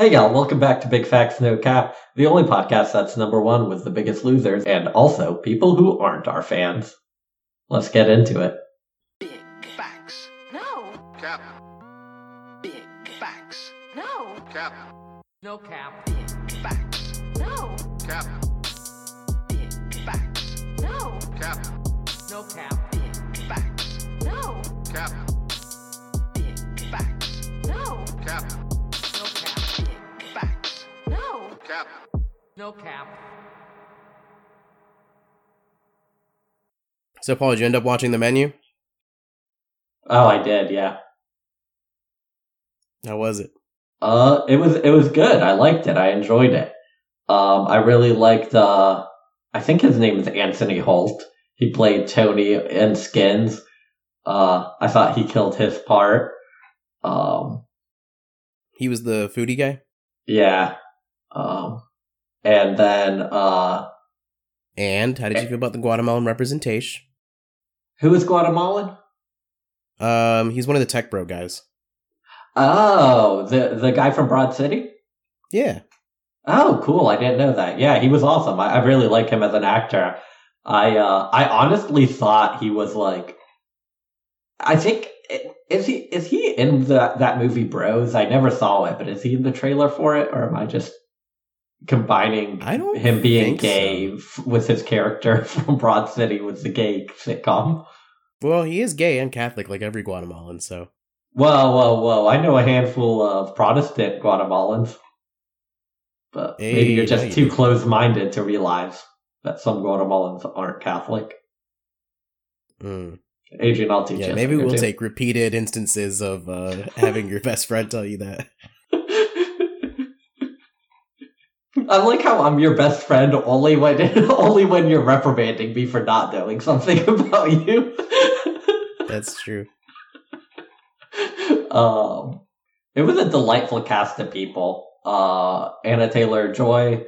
Hey y'all, welcome back to Big Facts No Cap, the only podcast that's number one with the biggest losers and also people who aren't our fans. Let's get into it. Big facts. No, Cap. Big facts. no, Cap. no cap, Big facts. no, Cap. No cap. So, Paul, did you end up watching the menu? Oh, I did, yeah. How was it? Uh, it was, it was good. I liked it. I enjoyed it. Um, I really liked, uh, I think his name is Anthony Hoult. He played Tony in Skins. Uh, I thought he killed his part. Um, He was the foodie guy, yeah. Um, and then, uh, and how did you feel about the Guatemalan representation? who is Guatemalan? Um, he's one of the tech bro guys. Oh, the the guy from Broad City. Yeah, Oh, cool! I didn't know that. Yeah, he was awesome. I, I really like him as an actor. I uh, I honestly thought he was like. I think is he is he in the, that movie Bros? I never saw it, but is he in the trailer for it, or am I just combining I don't him being gay so. f- with his character from Broad City with the gay sitcom? Well, he is gay and Catholic, like every Guatemalan. So, Whoa, whoa, whoa! I know a handful of Protestant Guatemalans, but maybe you're just too close-minded to realize that some Guatemalans aren't Catholic. mm. Adrian, I'll teach yeah, you. maybe we'll two. take repeated instances of uh, having your best friend tell you that. I like how I'm your best friend only when only when you're reprimanding me for not knowing something about you. That's true. um, it was a delightful cast of people. Uh, Anna Taylor Joy,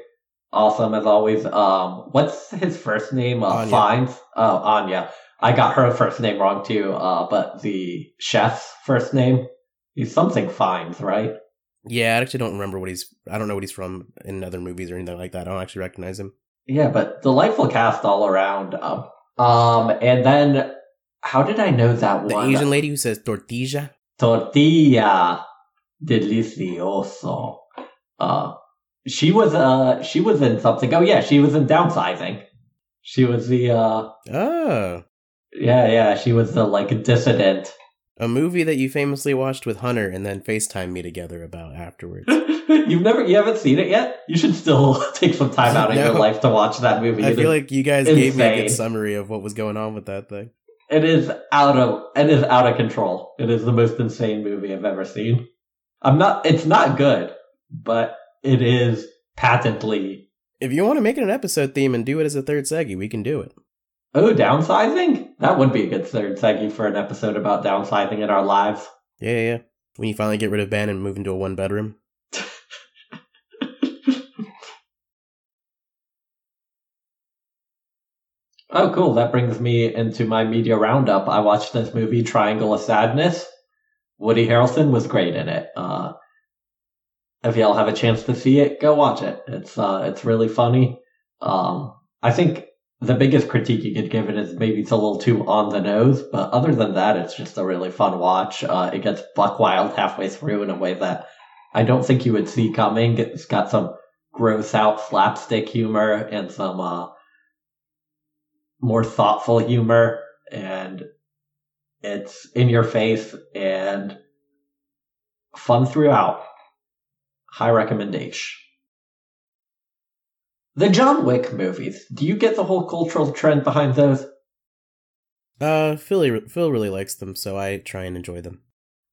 awesome as always. Um, what's his first name? Uh, Anya. Fiennes. Oh, Anya. I got her first name wrong too. Uh, but the chef's first name, is something Fiennes, right? Yeah, I actually don't remember what he's. I don't know what he's from in other movies or anything like that. I don't actually recognize him. Yeah, but delightful cast all around. Um, um, and then how did I know that The one? The Asian lady who says tortilla. tortilla delicioso. Uh, she was uh she was in something. Oh yeah, she was in downsizing. She was the uh Oh, yeah yeah she was the like dissident. A movie that you famously watched with Hunter and then FaceTime me together about afterwards. You've never you haven't seen it yet. You should still take some time out of your life to watch that movie. I It feel like you guys gave me a good summary of what was going on with that thing. It is out of it is out of control. It is the most insane movie I've ever seen. I'm not it's not good, but it is patently If you want to make it an episode theme and do it as a third seggy, we can do it. Oh, downsizing? That would be a good third segment for an episode about downsizing in our lives. Yeah, yeah, yeah. When you finally get rid of Ben and move into a one bedroom. Oh, cool. That brings me into my media roundup. I watched this movie, Triangle of Sadness. Woody Harrelson was great in it. Uh, if y'all have a chance to see it, go watch it. It's uh, it's really funny. Um, I think the biggest critique you could give it is maybe it's a little too on the nose, but other than that, it's just a really fun watch. Uh, it gets buck wild halfway through in a way that I don't think you would see coming. It's got some gross out slapstick humor and some uh, more thoughtful humor, and it's in your face and fun throughout. High recommendation. The John Wick movies. Do you get the whole cultural trend behind those? Uh, Philly, Phil really likes them, so I try and enjoy them.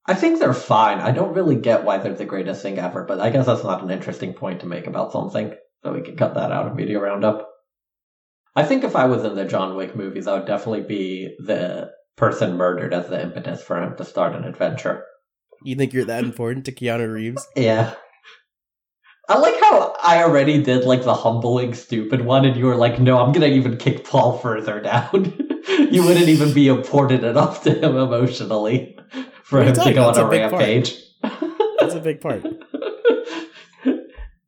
I think they're fine. I don't really get why they're the greatest thing ever, but I guess that's not an interesting point to make about something, so we can cut that out of media roundup. I think if I was in the John Wick movies, I would definitely be the person murdered as the impetus for him to start an adventure. You think you're that important to Keanu Reeves? Yeah. I like how I already did like the humbling stupid one, and you were like, no, I'm gonna even kick Paul further down. you wouldn't even be important enough to him emotionally for him to go on a a rampage. That's a big part.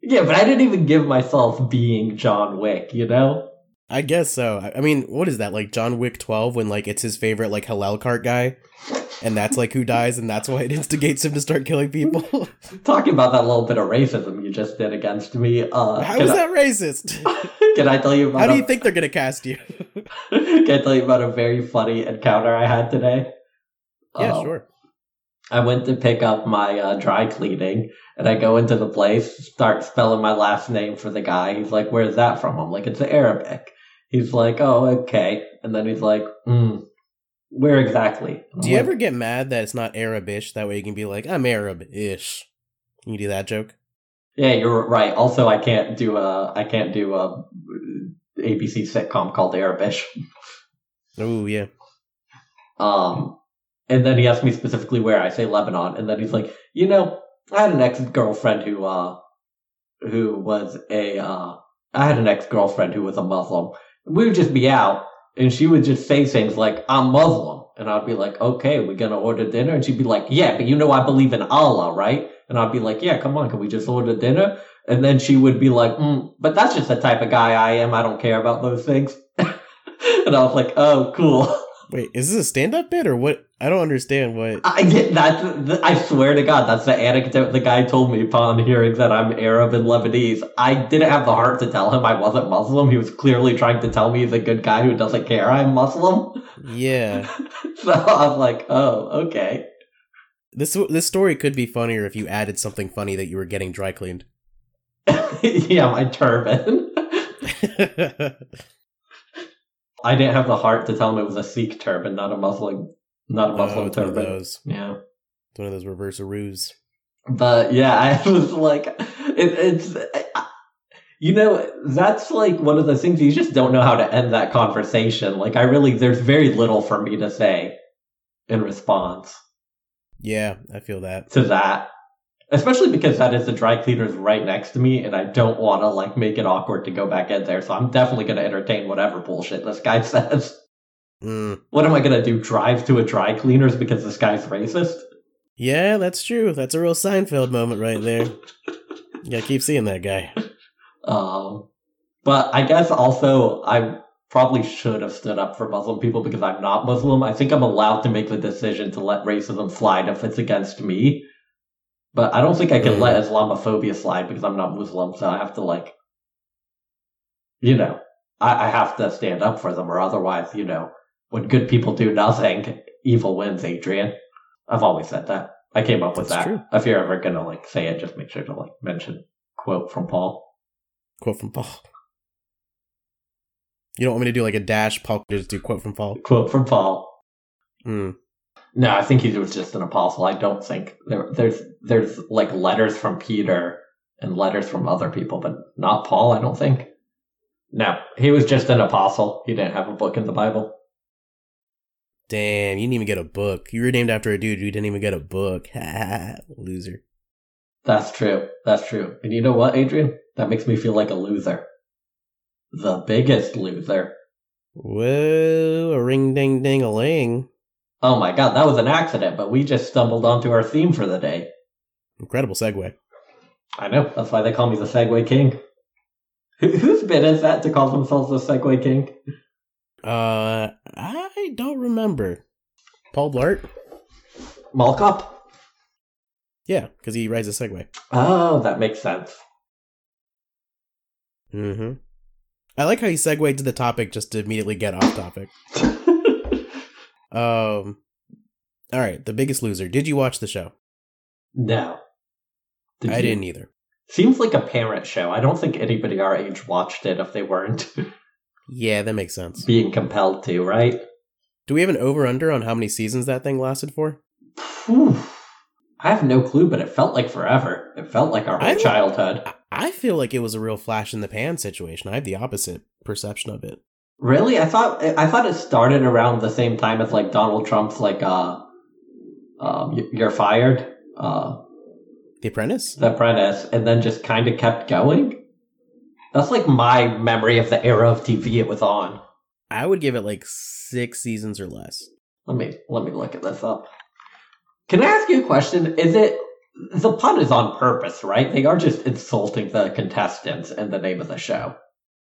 Yeah, but I didn't even give myself being John Wick, you know? I guess so. I- mean, what is that like John Wick 12 when like it's his favorite like halal cart guy and that's like who dies and that's why it instigates him to start killing people? Talking about that little bit of racism you just did against me. Uh, How is I- that racist? Can I tell you about How do a- you think they're going to cast you? Can I tell you about a very funny encounter I had today? yeah, Um, sure. I went to pick up my uh, dry cleaning, and I go into the place, start spelling my last name for the guy. He's like, "Where's that from?" I'm like, "It's Arabic." He's like, "Oh, okay," and then he's like, mm, "Where exactly?" Do you ever get mad that it's not Arabish? That way you can be like, I'm Arab-ish. Can you do that joke? Yeah, you're right. Also, I can't do a I can't do a ABC sitcom called Arabish. Oh yeah. Um, and then he asked me specifically where I say Lebanon, and then he's like, you know, I had an ex girlfriend who, uh, who was a, uh, I had an ex girlfriend who was a Muslim. We would just be out, and she would just say things like, "I'm Muslim," and I'd be like, "Okay, we're gonna order dinner?" And she'd be like, "Yeah, but you know I believe in Allah, right?" And I'd be like, "Yeah, come on, can we just order dinner?" And then she would be like, mm, "But that's just the type of guy I am. I don't care about those things." and I was like, "Oh, cool." Wait, is this a stand-up bit or what? I don't understand what. I get that. I swear to God, that's the anecdote the guy told me upon hearing that I'm Arab and Lebanese. I didn't have the heart to tell him I wasn't Muslim. He was clearly trying to tell me he's a good guy who doesn't care I'm Muslim. Yeah, So I was like, oh, okay. this this story could be funnier if you added something funny that you were getting dry cleaned. yeah, my turban. I didn't have the heart to tell him it was a Sikh turban, not a Muslim, not a oh, Muslim it's one of those. Yeah. It's one of those reverse ruse. But yeah, I was like, it, it's, I, you know, that's like one of the things you just don't know how to end that conversation. Like, I really, there's very little for me to say in response Yeah, I feel that. to that. Especially because that is the dry cleaners right next to me, and I don't want to like make it awkward to go back in there. So I'm definitely going to entertain whatever bullshit this guy says. Mm. What am I going to do? Drive to a dry cleaners because this guy's racist? Yeah, that's true. That's a real Seinfeld moment right there. yeah, gotta keep seeing that guy. Um, but I guess also I probably should have stood up for Muslim people because I'm not Muslim. I think I'm allowed to make the decision to let racism slide if it's against me. But I don't think I can Mm. let Islamophobia slide because I'm not Muslim. So I have to like, you know, I, I have to stand up for them or otherwise, you know, when good people do nothing, evil wins, Adrian. I've always said that. I came up with That's that. true. If you're ever gonna like say it, just make sure to like mention quote from Paul. Quote from Paul. You don't want me to do like a dash, Paul? Just do quote from Paul. Quote from Paul. Mm. No, I think he was just an apostle. I don't think there, there's there's like letters from Peter and letters from other people, but not Paul. I don't think. No, he was just an apostle. He didn't have a book in the Bible. Damn, you didn't even get a book. You were named after a dude who didn't even get a book. Loser. That's true. That's true. And you know what, Adrian? That makes me feel like a loser. The biggest loser. Whoa, a ring ding ding a ling. Oh my god, that was an accident, but we just stumbled onto our theme for the day. Incredible segue. I know. That's why they call me the Segway King. Who, whose bit is that to call themselves the Segway King? Uh, I don't remember. Paul Blart? Mall Cop? Yeah, because he rides a Segway. Oh, that makes sense. Mm-hmm. I like how he segued to the topic just to immediately get off topic. Um, all right, The Biggest Loser. Did you watch the show? no. Did I you? didn't either. Seems like a parent show. I don't think anybody our age watched it if they weren't Yeah, that makes sense. being compelled to, right? Do we have an over under on how many seasons that thing lasted for? I have no clue, but it felt like forever. It felt like our whole I- childhood. I- I feel like it was a real flash in the pan situation. I have the opposite perception of it. Really? I thought I thought it started around the same time as like Donald Trump's like uh um you're fired uh The Apprentice? The Apprentice and then just kind of kept going. That's like my memory of the era of TV it was on. I would give it like six seasons or less. Let me let me look at this up. Can I ask you a question? Is it the pun is on purpose, right? They are just insulting the contestants in the name of the show.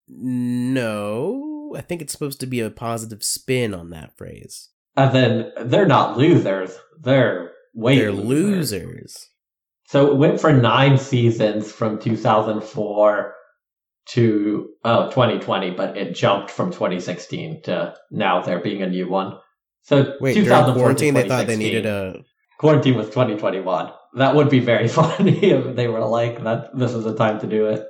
No, I think it's supposed to be a positive spin on that phrase. And then they're not losers. They're way They're losers. So it went for nine seasons from 2004 to oh 2020, but it jumped from 2016 to now there being a new one. So Wait, during quarantine, they thought they needed a. quarantine was 2021. That would be very funny if they were like that. This is the time to do it.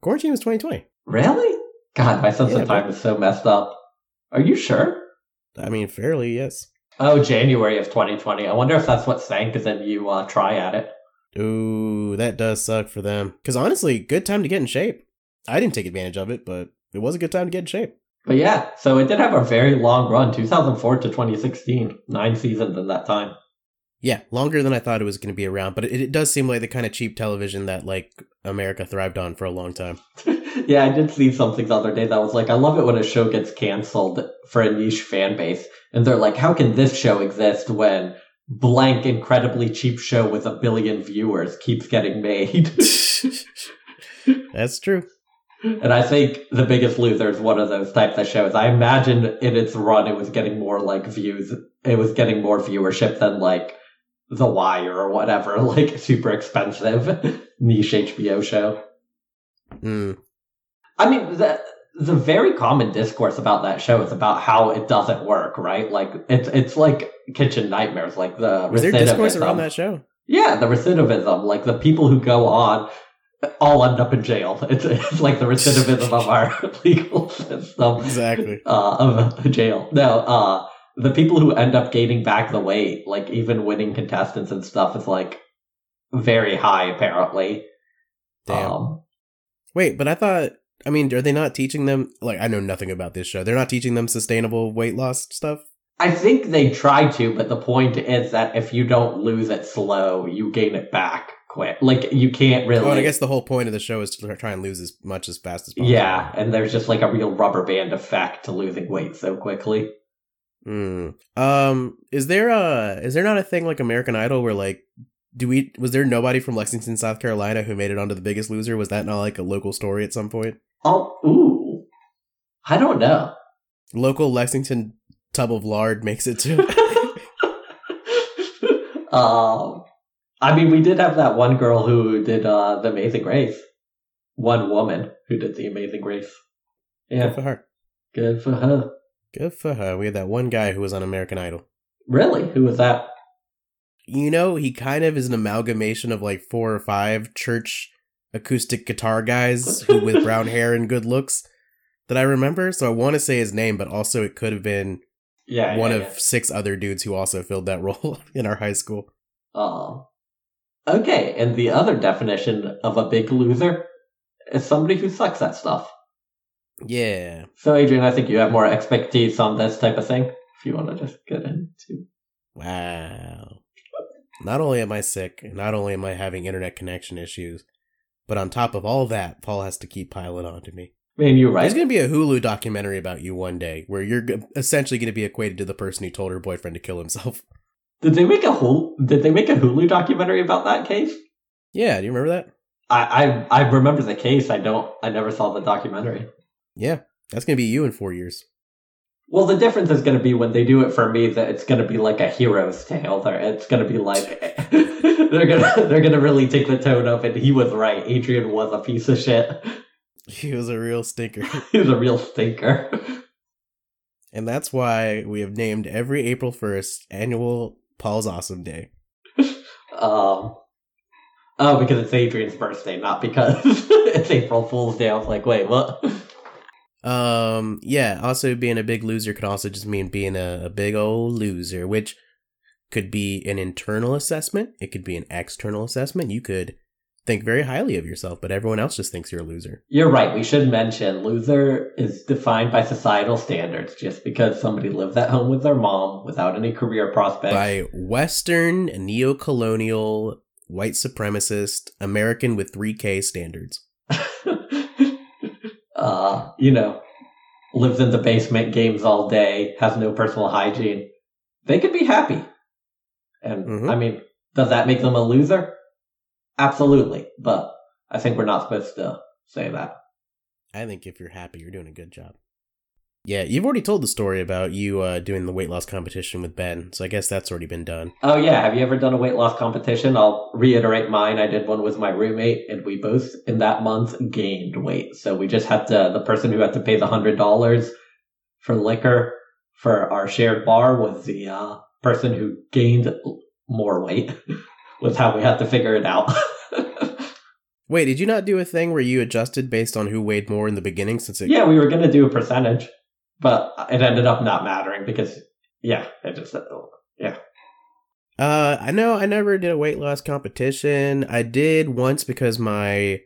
Quarantine was 2020. Really? God, my sense Yeah, of time is so messed up. Are you sure? I mean, fairly, yes. Oh, January of 2020. I wonder if that's what sank and then you uh, try at it. Ooh, that does suck for them. Because honestly, good time to get in shape. I didn't take advantage of it, but it was a good time to get in shape. But yeah, so it did have a very long run, 2004 to 2016, nine seasons in that time. Yeah, longer than I thought it was going to be around, but it, it does seem like the kind of cheap television that like America thrived on for a long time. yeah, I did see something the other day that was like, I love it when a show gets canceled for a niche fan base, and they're like, how can this show exist when blank incredibly cheap show with a billion viewers keeps getting made? That's true. And I think The Biggest Loser is one of those types of shows. I imagine in its run, it was getting more like views. It was getting more viewership than like The Wire or whatever, like super expensive niche HBO show. Mm. I mean, the the very common discourse about that show is about how it doesn't work, right? Like it's it's like Kitchen Nightmares, like the Was there discourse recidivism. around that show? Yeah, the recidivism, like the people who go on, all end up in jail. It's, it's like the recidivism of our legal system Exactly. uh, of jail. No, uh, the people who end up gaining back the weight, like even winning contestants and stuff, is like very high apparently. Damn. Um, Wait, but I thought. I mean, are they not teaching them? Like, I know nothing about this show. They're not teaching them sustainable weight loss stuff. I think they try to, but the point is that if you don't lose it slow, you gain it back quick. Like you can't really. Oh, and I guess the whole point of the show is to try and lose as much as fast as possible. yeah, and there's just like a real rubber band effect to losing weight so quickly. Hmm. Um. Is there a? Is there not a thing like American Idol where like, do we? Was there nobody from Lexington, South Carolina, who made it onto The Biggest Loser? Was that not like a local story at some point? Oh, ooh, I don't know. Local Lexington tub of lard makes it to. um, I mean, we did have that one girl who did uh, the Amazing Race. One woman who did the Amazing Race. Good Yeah, for her. good for her. Good for her. We had that one guy who was on American Idol. Really? Who was that? You know, he kind of is an amalgamation of like four or five church acoustic guitar guys who with brown hair and good looks that I remember. So I want to say his name, but also it could have been Yeah, one yeah, of yeah. six other dudes who also filled that role in our high school. Oh. Okay, and the other definition of a big loser is somebody who sucks at stuff. Yeah. So, Adrian, I think you have more expertise on this type of thing. If you want to just get into. Wow. Not only am I sick, not only am I having internet connection issues, but on top of all that, Paul has to keep piling on to me. I mean, you're right. There's going to be a Hulu documentary about you one day where you're essentially going to be equated to the person who told her boyfriend to kill himself. Did they make a whole? Did they make a Hulu documentary about that case? Yeah, do you remember that? I I, I remember the case. I don't. I never saw the documentary. Yeah, that's going to be you in four years. Well, the difference is going to be when they do it for me that it's going to be like a hero's tale. There, it's going to be like they're gonna they're gonna really take the tone of it. He was right. Adrian was a piece of shit. He was a real stinker. he was a real stinker. and that's why we have named every April 1st annual Paul's Awesome Day. Um. Oh, because it's Adrian's birthday, not because it's April Fool's Day. I was like, wait, what? Um, yeah, also being a big loser could also just mean being a, a big old loser, which could be an internal assessment. It could be an external assessment. You could think very highly of yourself, but everyone else just thinks you're a loser. You're right. We should mention loser is defined by societal standards. Just because somebody lives at home with their mom without any career prospects. By Western, neo-colonial, white supremacist, American with 3K standards. uh, you know, lives in the basement, games all day, has no personal hygiene. They could be happy. And Mhm. I mean, does that make them a loser? Absolutely. But I think we're not supposed to say that. I think if you're happy, you're doing a good job. Yeah, you've already told the story about you uh, doing the weight loss competition with Ben, so I guess that's already been done. Oh yeah, have you ever done a weight loss competition? I'll reiterate mine. I did one with my roommate, and we both in that month gained weight. So we just had to. The person who had to pay the hundred dollars for liquor for our shared bar was the uh, person who gained more weight. was how we had to figure it out. Wait, did you not do a thing where you adjusted based on who weighed more in the beginning? Since it, yeah, we were gonna do a percentage, but it ended up not mattering because yeah, it just yeah. Uh, I know I never did a weight loss competition. I did once because my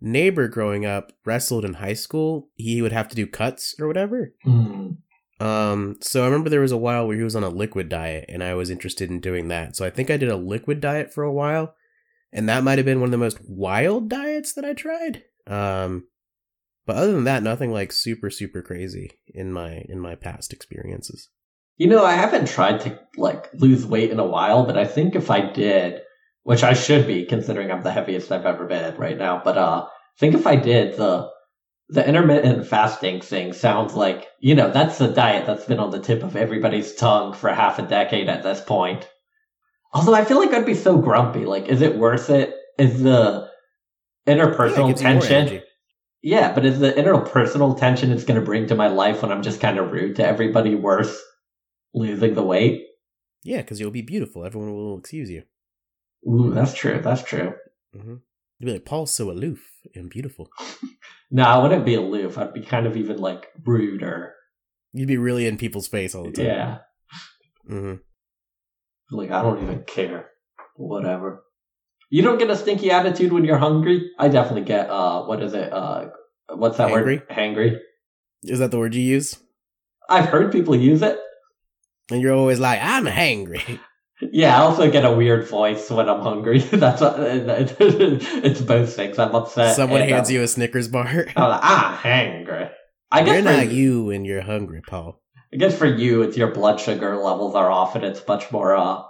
neighbor growing up wrestled in high school. He would have to do cuts or whatever. Mm. Um, so I remember there was a while where he was on a liquid diet and I was interested in doing that. So I think I did a liquid diet for a while. And that might have been one of the most wild diets that I tried. Um, but other than that, nothing like super, super crazy in my, in my past experiences. You know, I haven't tried to like lose weight in a while, but I think if I did, which I should be considering I'm the heaviest I've ever been right now, but uh I think if I did the the intermittent fasting thing sounds like, you know, that's the diet that's been on the tip of everybody's tongue for half a decade at this point. Although I feel like I'd be so grumpy. Like, is it worth it? Is the interpersonal more tension yeah, but is the interpersonal tension it's going to bring to my life when I'm just kind of rude to everybody worth losing the weight? Yeah, because you'll be beautiful. Everyone will excuse you. Ooh, that's true. That's true. hmm You'll be like, Paul's so aloof and beautiful. No, I wouldn't be aloof. I'd be kind of even like ruder. You'd be really in people's face all the time. Yeah. Mm-hmm. Like, I don't even care. Whatever. You don't get a stinky attitude when you're hungry? I definitely get, uh, what is it? Uh, what's that word? Hangry. Is that the word you use? I've heard people use it. And you're always like, I'm hangry. Yeah, I also get a weird voice when I'm hungry. That's it's both things. I'm upset. Someone and, hands um, you a Snickers bar. I'm like, ah, hangry. I guess You're for, not you when you're hungry, Paul. I guess for you, it's your blood sugar levels are off, and it's much more uh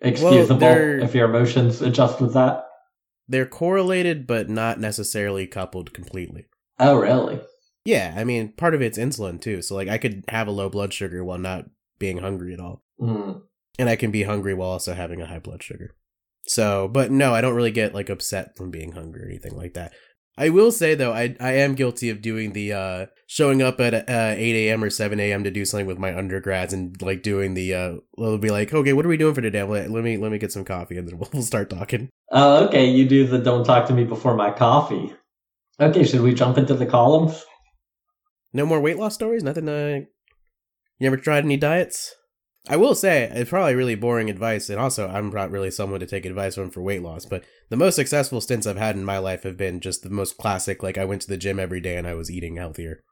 excusable they're- if your emotions adjust with that. They're correlated, but not necessarily coupled completely. Oh, really? Yeah, I mean, part of it's insulin too. So, like, I could have a low blood sugar while not being hungry at all. Mm. And I can be hungry while also having a high blood sugar. So, but no, I don't really get like upset from being hungry or anything like that. I will say though, I I am guilty of doing the uh showing up at uh 8 a.m. or 7 a.m. to do something with my undergrads and like doing the uh they'll be like, okay, what are we doing for today? Like, let me let me get some coffee and then we'll, we'll start talking. Oh, okay. You do the don't talk to me before my coffee. Okay, should we jump into the columns? No more weight loss stories. Nothing. Uh, you ever tried any diets? I will say it's probably really boring advice, and also I'm not really someone to take advice from for weight loss. But the most successful stints I've had in my life have been just the most classic. Like I went to the gym every day and I was eating healthier.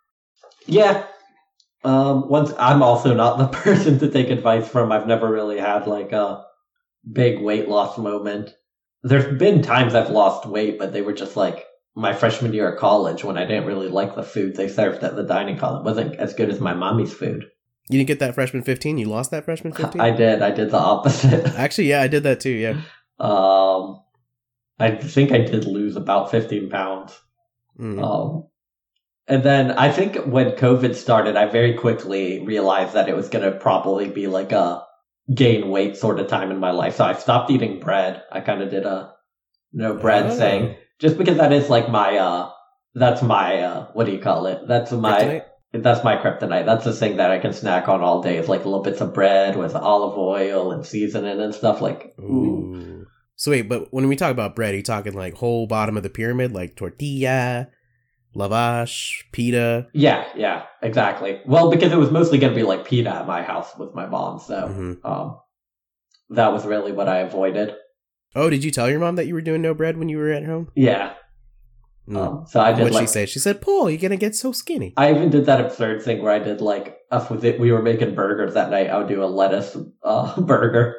Yeah. Um, once I'm also not the person to take advice from. I've never really had like a big weight loss moment. There's been times I've lost weight, but they were just like my freshman year of college when I didn't really like the food they served at the dining hall. It wasn't as good as my mommy's food. You didn't get that freshman 15. You lost that freshman 15. I did. I did the opposite. Actually, yeah, I did that too. Yeah. um, I think I did lose about 15 pounds. Mm. Um, and then I think when COVID started, I very quickly realized that it was going to probably be like a gain weight sort of time in my life. So I stopped eating bread. I kind of did a no bread Oh. thing just because that is like my, uh, that's my, uh, what do you call it? That's my, Kryptonite? That's my kryptonite. That's the thing that I can snack on all day. It's like little bits of bread with olive oil and seasoning and stuff like, ooh. Ooh. So wait, but when we talk about bread, are you talking like whole bottom of the pyramid, like tortilla, lavash, pita? Yeah, yeah, exactly. Well, because it was mostly going to be like pita at my house with my mom. So, Mhm. um, that was really what I avoided. Oh, did you tell your mom that you were doing no bread when you were at home? Yeah. Mm. Um, so I did What'd like, she say? She said, Paul, you're gonna get so skinny. I even did that absurd thing where I did like, if with it, we were making burgers that night, I would do a lettuce, uh, burger.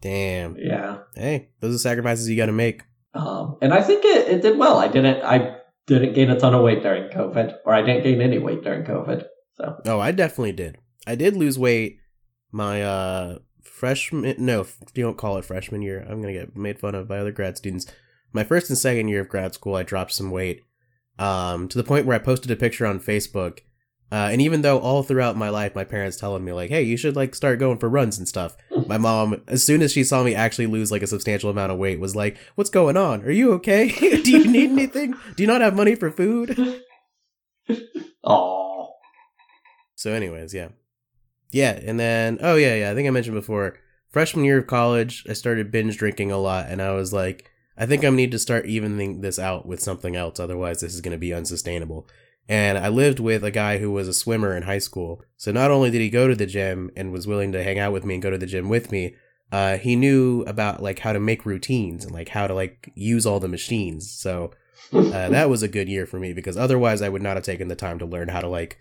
Damn. Yeah. Hey, those are sacrifices you gotta make. Um, and I think it, it did well. I didn't, I didn't gain a ton of weight during COVID, or I didn't gain any weight during COVID. So, Oh, I definitely did. I did lose weight my uh freshman no, you don't call it freshman year. I'm gonna get made fun of by other grad students. My first and second year of grad school, I dropped some weight um, to the point where I posted a picture on Facebook. Uh, and even though all throughout my life, my parents telling me like, "Hey, you should like start going for runs and stuff," my mom, as soon as she saw me actually lose like a substantial amount of weight, was like, "What's going on? Are you okay? Do you need anything? Do you not have money for food?" Oh, So, anyways, yeah, yeah, and then oh yeah, yeah, I think I mentioned before, freshman year of college, I started binge drinking a lot, and I was like, I think I need to start evening this out with something else, otherwise this is going to be unsustainable. And I lived with a guy who was a swimmer in high school, so not only did he go to the gym and was willing to hang out with me and go to the gym with me, uh, he knew about like how to make routines and like how to like use all the machines. So uh, that was a good year for me because otherwise I would not have taken the time to learn how to like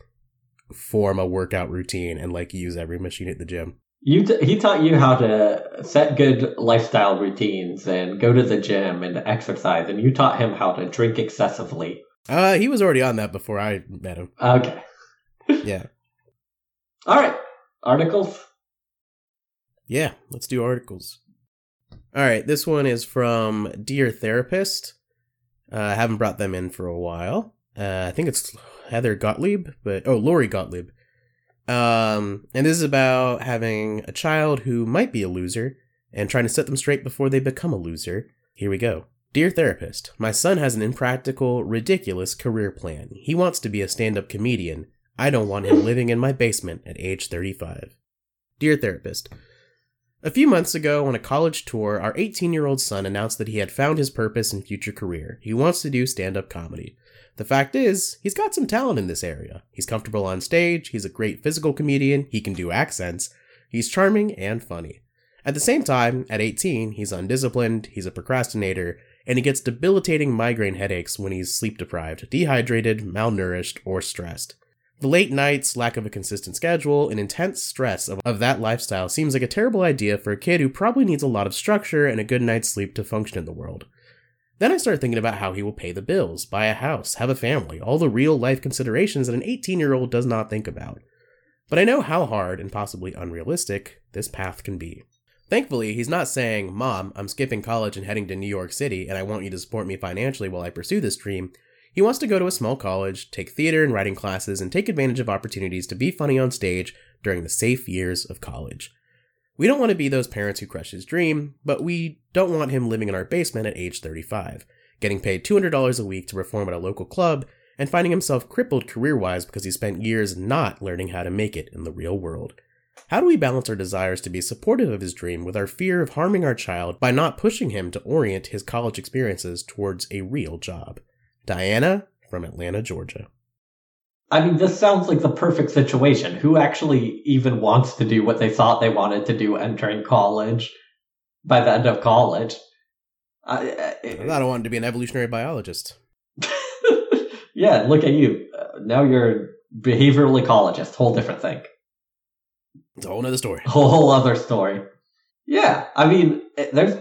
form a workout routine and like use every machine at the gym. You t- he taught you how to set good lifestyle routines and go to the gym and exercise, and you taught him how to drink excessively. Uh, he was already on that before I met him. Okay, Yeah. all right. Articles. Yeah, let's do articles. All right, this one is from Dear Therapist. Uh, I haven't brought them in for a while. Uh, I think it's Heather Gottlieb, but oh, Lori Gottlieb. Um, and this is about having a child who might be a loser and trying to set them straight before they become a loser. Here we go. Dear therapist, my son has an impractical, ridiculous career plan. He wants to be a stand up comedian. I don't want him living in my basement at age 35. Dear therapist, a few months ago, on a college tour, our 18 year old son announced that he had found his purpose and future career. He wants to do stand up comedy. The fact is, he's got some talent in this area. He's comfortable on stage, he's a great physical comedian, he can do accents, he's charming and funny. At the same time, at 18, he's undisciplined, he's a procrastinator, and he gets debilitating migraine headaches when he's sleep deprived, dehydrated, malnourished, or stressed. The late nights, lack of a consistent schedule, and intense stress of, of that lifestyle seems like a terrible idea for a kid who probably needs a lot of structure and a good night's sleep to function in the world. Then I start thinking about how he will pay the bills, buy a house, have a family, all the real life considerations that an 18 year old does not think about. But I know how hard and possibly unrealistic this path can be. Thankfully, he's not saying, Mom, I'm skipping college and heading to New York City, and I want you to support me financially while I pursue this dream. He wants to go to a small college, take theater and writing classes, and take advantage of opportunities to be funny on stage during the safe years of college. We don't want to be those parents who crush his dream, but we don't want him living in our basement at age 35, getting paid $200 a week to perform at a local club, and finding himself crippled career wise because he spent years not learning how to make it in the real world. How do we balance our desires to be supportive of his dream with our fear of harming our child by not pushing him to orient his college experiences towards a real job? Diana from Atlanta, Georgia. I mean, this sounds like the perfect situation. Who actually even wants to do what they thought they wanted to do entering college by the end of college? I, I thought I wanted to be an evolutionary biologist. yeah, look at you. Uh, now you're a behavioral ecologist. Whole different thing. It's a whole other story. Whole, whole other story. Yeah, I mean, it- there's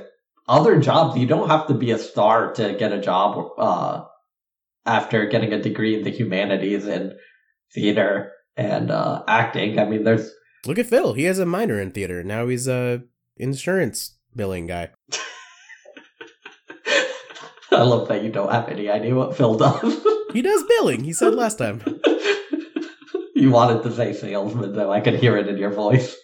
other jobs. You don't have to be a star to get a job uh, after getting a degree in the humanities and theater and uh, acting. I mean, there's Look at Phil. He has a minor in theater. Now he's a insurance billing guy. I love that you don't have any idea what Phil does. He does billing. He said last time. you wanted to say salesman, though. I could hear it in your voice.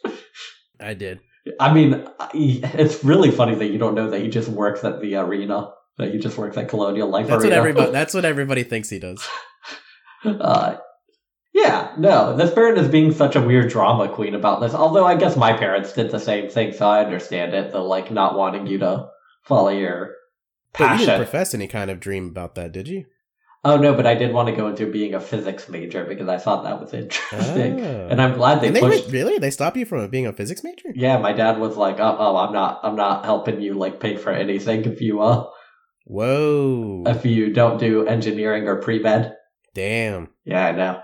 I did. I mean, it's really funny that you don't know that he just works at the arena. That he just works at Colonial Life That's what everybody. That's what everybody thinks he does. uh, yeah, no, this parent is being such a weird drama queen about this. Although I guess my parents did the same thing, so I understand it. The like not wanting you to follow your passion. But you didn't profess any kind of dream about that, did you? oh no, but I did want to go into being a physics major because I thought that was interesting, Ah. and I'm glad they they pushed. went, really they stop you from being a physics major? Yeah, my dad was like, "Oh, oh, I'm not, I'm not helping you like pay for anything if you uh Whoa! if you don't do engineering or pre med." Damn. Yeah, I know.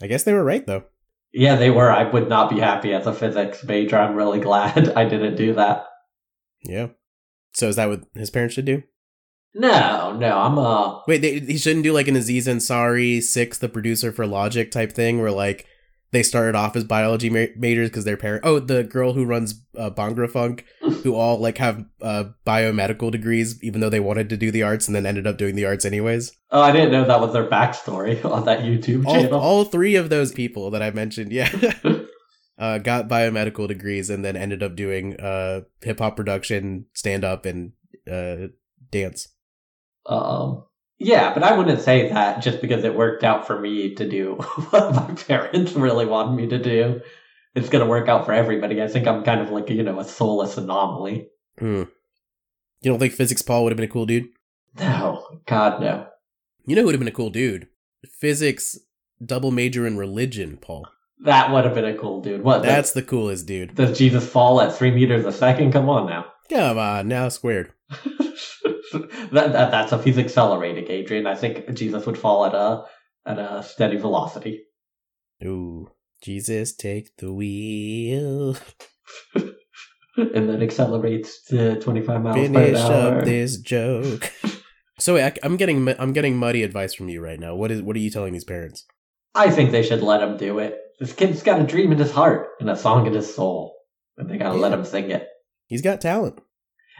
I guess they were right though. Yeah, they were. I would not be happy as a physics major. I'm really glad I didn't do that. Yeah. So is that what his parents should do? No, no, I'm a. Wait, they, he shouldn't do like an Aziz Ansari, Six, the producer for Logic type thing, where like they started off as biology ma- majors because their parent. Oh, the girl who runs uh, Bhangra Funk. Who all like have uh, biomedical degrees, even though they wanted to do the arts and then ended up doing the arts anyways. Oh, I didn't know that was their backstory on that YouTube All, channel. all three of those people that I mentioned, yeah, uh, got biomedical degrees and then ended up doing uh, hip hop production, stand up, and uh, dance. Um, yeah, but I wouldn't say that just because it worked out for me to do what my parents really wanted me to do. It's going to work out for everybody. I think I'm kind of like, you know, a soulless anomaly. Hmm. You don't think Physics Paul would have been a cool dude? No, God, no. You know who would have been a cool dude? Physics double major in religion, Paul. That would have been a cool dude. What? That's the coolest dude. does Jesus fall at three meters a second? Come on now. Come on, now squared. that, that that's if he's accelerating, Adrian. I think Jesus would fall at a at a steady velocity. Ooh, Jesus, take the wheel. and then accelerates to 25 miles Finish per hour. Finish up this joke. so I, I'm getting I'm getting muddy advice from you right now. What is what are you telling these parents? I think they should let him do it. This kid's got a dream in his heart and a song in his soul, and they gotta let him sing it. He's got talent.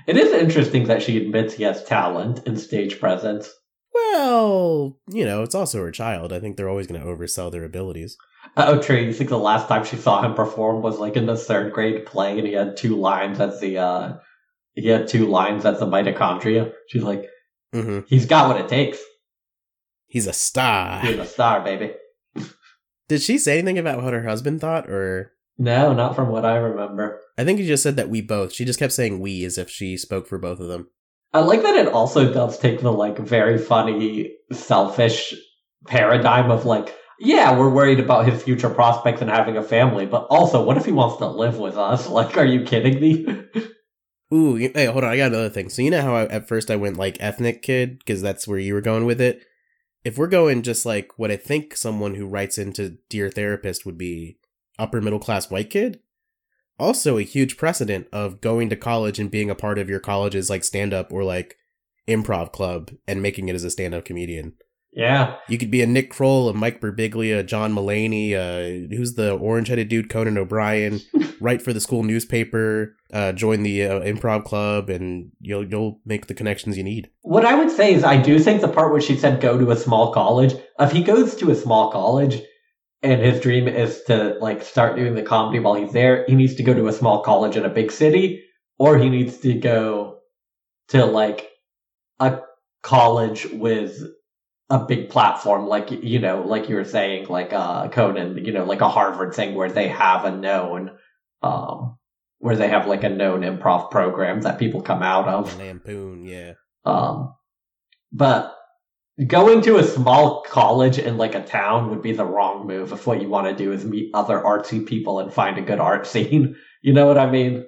It is interesting that she admits he has talent and stage presence. Well, you know, it's also her child. I think they're always going to oversell their abilities. Oh, Trey, you think the last time she saw him perform was like in the third grade play, and he had two lines as the uh, he had two lines as the mitochondria. She's like, mm-hmm. he's got what it takes. He's a star. He's a star, baby. Did she say anything about what her husband thought, or No, not from what I remember. I think you just said that we both. She just kept saying we as if she spoke for both of them. I like that it also does take the like very funny, selfish paradigm of like, yeah, we're worried about his future prospects and having a family, but also, what if he wants to live with us? Like, are you kidding me? Ooh, hey, hold on. I got another thing. So you know how I, at first I went like ethnic kid because that's where you were going with it. If we're going just like what I think someone who writes into Dear Therapist would be upper middle class white kid, also a huge precedent of going to college and being a part of your college's like stand up or like improv club and making it as a stand up comedian. Yeah, You could be a Nick Kroll, a Mike Birbiglia, a John Mulaney, uh, who's the orange headed dude, Conan O'Brien, write for the school newspaper, uh, join the uh, improv club, and you'll you'll make the connections you need. What I would say is, I do think the part where she said go to a small college, if he goes to a small college and his dream is to like start doing the comedy while he's there, he needs to go to a small college in a big city, or he needs to go to like a college with a big platform, like you know, like you were saying, like uh Conan, you know, like a Harvard thing where they have a known um where they have like a known improv program that people come out of. Lampoon, yeah. Um, but going to a small college in like a town would be the wrong move if what you want to do is meet other artsy people and find a good art scene. You know what I mean?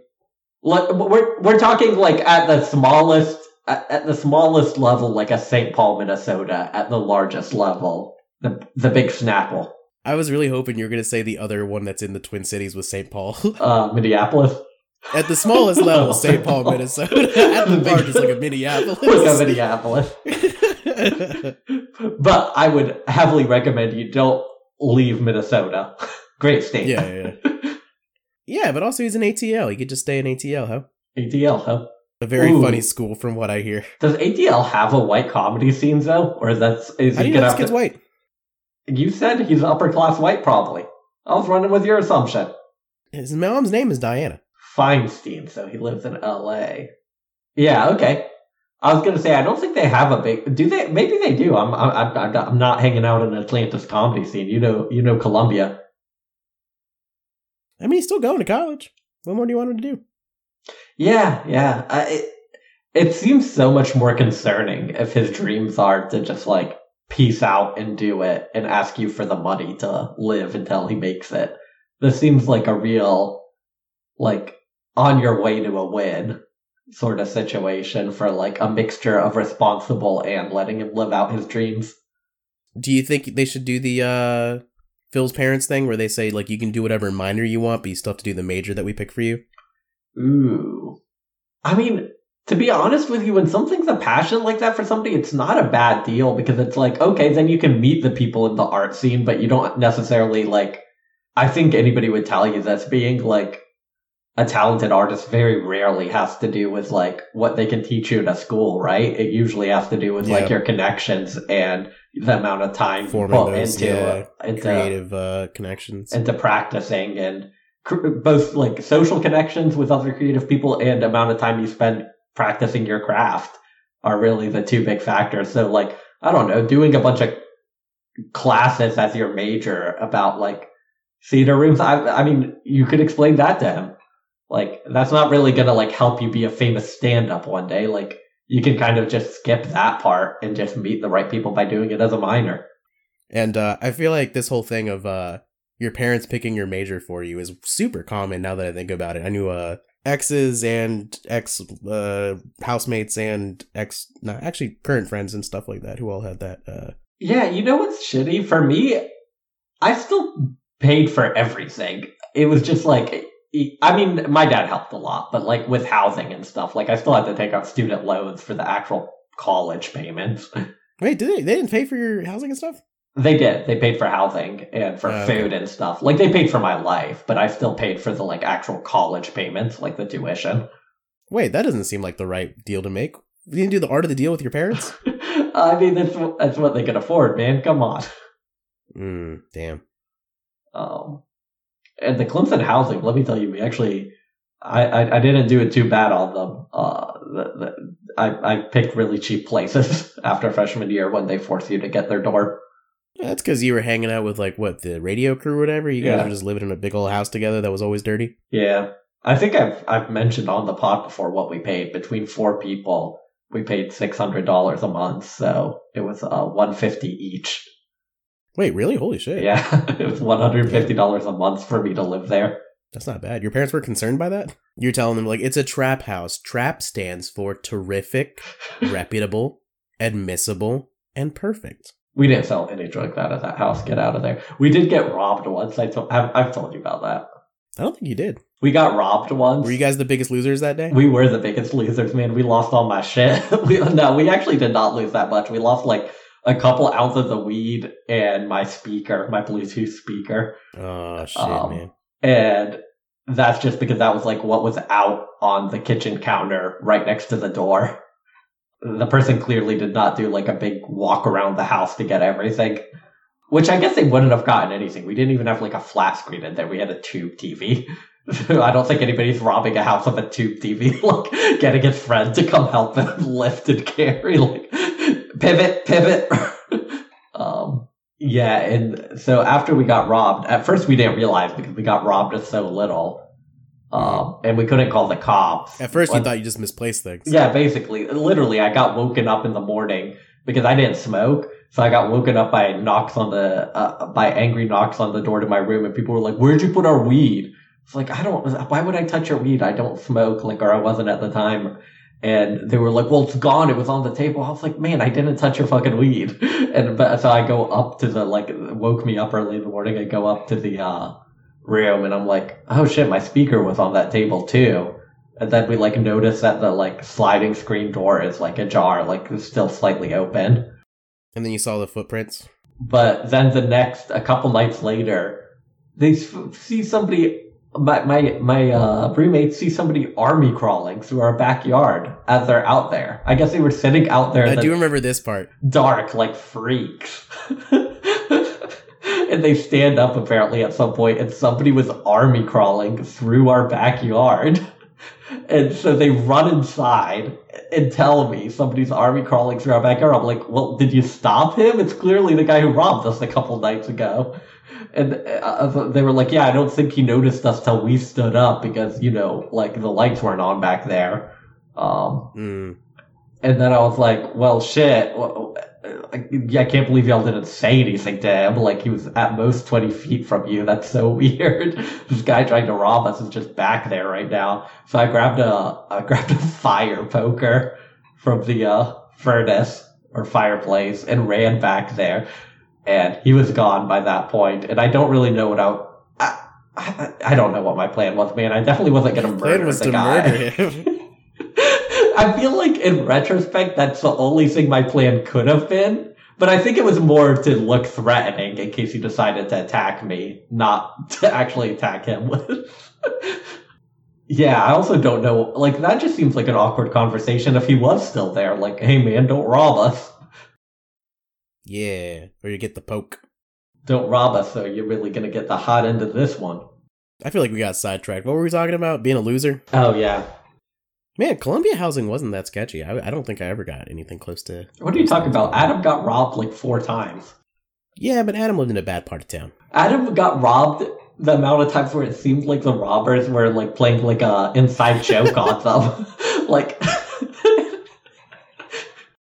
Like we're we're talking like at the smallest at, at the smallest level, like a St. Paul, Minnesota. At the largest level, the the Big Snapple, I was really hoping you were going to say the other one that's in the Twin Cities with St. Paul. uh, Minneapolis. At the smallest level, St. Paul, Minnesota. At the largest, like a Minneapolis. like a Minneapolis. but I would heavily recommend you don't leave Minnesota. Great state. yeah, yeah, yeah. Yeah, but also he's an ATL. He could just stay in ATL, huh? ATL, huh? A very Ooh. funny school, from what I hear. Does ATL have a white comedy scene though, or is that is How do he you know gonna this have kid's to? white? You said he's upper class white, probably. I was running with your assumption. His mom's name is Diana. Feinstein, so he lives in L.A. Yeah, okay. I was gonna say I don't think they have a big. Do they? Maybe they do. I'm I'm I'm, I'm not hanging out in Atlanta's comedy scene. You know you know Columbia. I mean, he's still going to college. What more do you want him to do? Yeah, yeah. Uh, it it seems so much more concerning if his dreams are to just like peace out and do it and ask you for the money to live until he makes it. This seems like a real like on your way to a win sort of situation for like a mixture of responsible and letting him live out his dreams. Do you think they should do the uh Phil's parents thing where they say like you can do whatever minor you want, but you still have to do the major that we pick for you? Ooh. I mean, to be honest with you, when something's a passion like that for somebody, it's not a bad deal because it's like, okay, then you can meet the people in the art scene, but you don't necessarily like. I think anybody would tell you that's being like a talented artist very rarely has to do with like what they can teach you in a school, right? It usually has to do with Yeah. like your connections and the amount of time you Forming put those, into yeah, into creative uh, connections. into practicing and both like social connections with other creative people and amount of time you spend practicing your craft are really the two big factors. So like, I don't know, doing a bunch of classes as your major about like theater rooms. I, I mean, you could explain that to him. Like, that's not really gonna like help you be a famous stand up one day. Like, you can kind of just skip that part and just meet the right people by doing it as a minor. And uh, I feel like this whole thing of uh, your parents picking your major for you is super common now that I think about it. I knew uh, exes and ex uh, housemates and ex, no, actually current friends and stuff like that who all had that. Uh, Yeah, you know what's shitty? For me, I still paid for everything. It was just like, I mean, my dad helped a lot, but like with housing and stuff, like I still had to take out student loans for the actual college payments. wait, did they? They didn't pay for your housing and stuff? They did. They paid for housing and for Oh, okay. food and stuff. Like they paid for my life, but I still paid for the like actual college payments, like the tuition. Wait, that doesn't seem like the right deal to make. You didn't do the art of the deal with your parents? I mean, that's what- that's what they can afford, man. Come on. mm, damn. Um, and the Clemson housing, let me tell you, we actually, I, I, I didn't do it too bad on them. Uh, the, the, I, I picked really cheap places after freshman year when they force you to get their door. That's because you were hanging out with like what the radio crew or whatever. You guys Yeah. were just living in a big old house together that was always dirty. Yeah. I think I've, I've mentioned on the pod before what we paid between four people. We paid $600 a month. So it was, uh, 150 each. Wait, really? Holy shit! Yeah. it was $150 a month for me to live there. That's not bad. Your parents were concerned by that? You're telling them, like, it's a trap house. Trap stands for terrific, reputable, admissible, and perfect. We didn't sell any drugs out of that house. Get out of there. We did get robbed once. I told, I've, I've told you about that. I don't think you did. We got robbed once. Were you guys the biggest losers that day? we were the biggest losers, man. We lost all my shit. we, no, we actually did not lose that much. We lost like a couple ounces of weed and my speaker, my Bluetooth speaker. oh, shit, Um, man. And that's just because that was like what was out on the kitchen counter right next to the door. The person clearly did not do like a big walk around the house to get everything. Which I guess they wouldn't have gotten anything. We didn't even have like a flat screen in there. We had a tube TV. I don't think anybody's robbing a house of a tube TV, like getting his friend to come help him lift and carry, like pivot, pivot. um, yeah, and so after we got robbed, at first we didn't realize because we got robbed of so little, um, and we couldn't call the cops. At first, you thought you just misplaced things. yeah, basically, literally, I got woken up in the morning because I didn't smoke. So I got woken up by knocks on the, uh, by angry knocks on the door to my room and people were like, where'd you put our weed? It's like, I don't, why would I touch your weed? I don't smoke, like, or I wasn't at the time. And they were like, well, it's gone. It was on the table. I was like, man, I didn't touch your fucking weed. And, but, so I go up to the, like, woke me up early in the morning. I go up to the, uh, room and I'm like, oh shit, my speaker was on that table too. And then we like notice that the like sliding screen door is like ajar, like it's still slightly open. And then you saw the footprints. But then the next, a couple nights later, they see somebody, my, my, my, uh, roommates see somebody army crawling through our backyard as they're out there. I guess they were sitting out there I do remember this part. dark like freaks. and they stand up apparently at some point and somebody was army crawling through our backyard. And so they run inside and tell me somebody's army crawling through our backyard. I'm like, well, did you stop him? It's clearly the guy who robbed us a couple nights ago. And uh, they were like, yeah, I don't think he noticed us till we stood up because, you know, like the lights weren't on back there. Um, Mm. And then I was like, well, shit. I I can't believe y'all didn't say anything to him. Like, he was at most 20 feet from you. That's so weird. this guy trying to rob us is just back there right now. So I grabbed a, I grabbed a fire poker from the, uh, furnace or fireplace and ran back there. And he was gone by that point. And I don't really know what I, I, I, don't know what my plan was, man. I definitely wasn't going to murder the guy. I feel like in retrospect, that's the only thing my plan could have been. But I think it was more to look threatening in case he decided to attack me, not to actually attack him with. Yeah, I also don't know. Like, that just seems like an awkward conversation if he was still there. Like, hey man, don't rob us. Yeah, or you get the poke. Don't rob us, or you're really gonna get the hot end of this one. I feel like we got sidetracked. What were we talking about? Being a loser? Oh, yeah. Man, Columbia housing wasn't that sketchy. I, I don't think I ever got anything close to. What are you talking about? Adam got robbed like four times. Yeah, but Adam lived in a bad part of town. Adam got robbed the amount of times where it seemed like the robbers were like playing like a inside joke on them. like,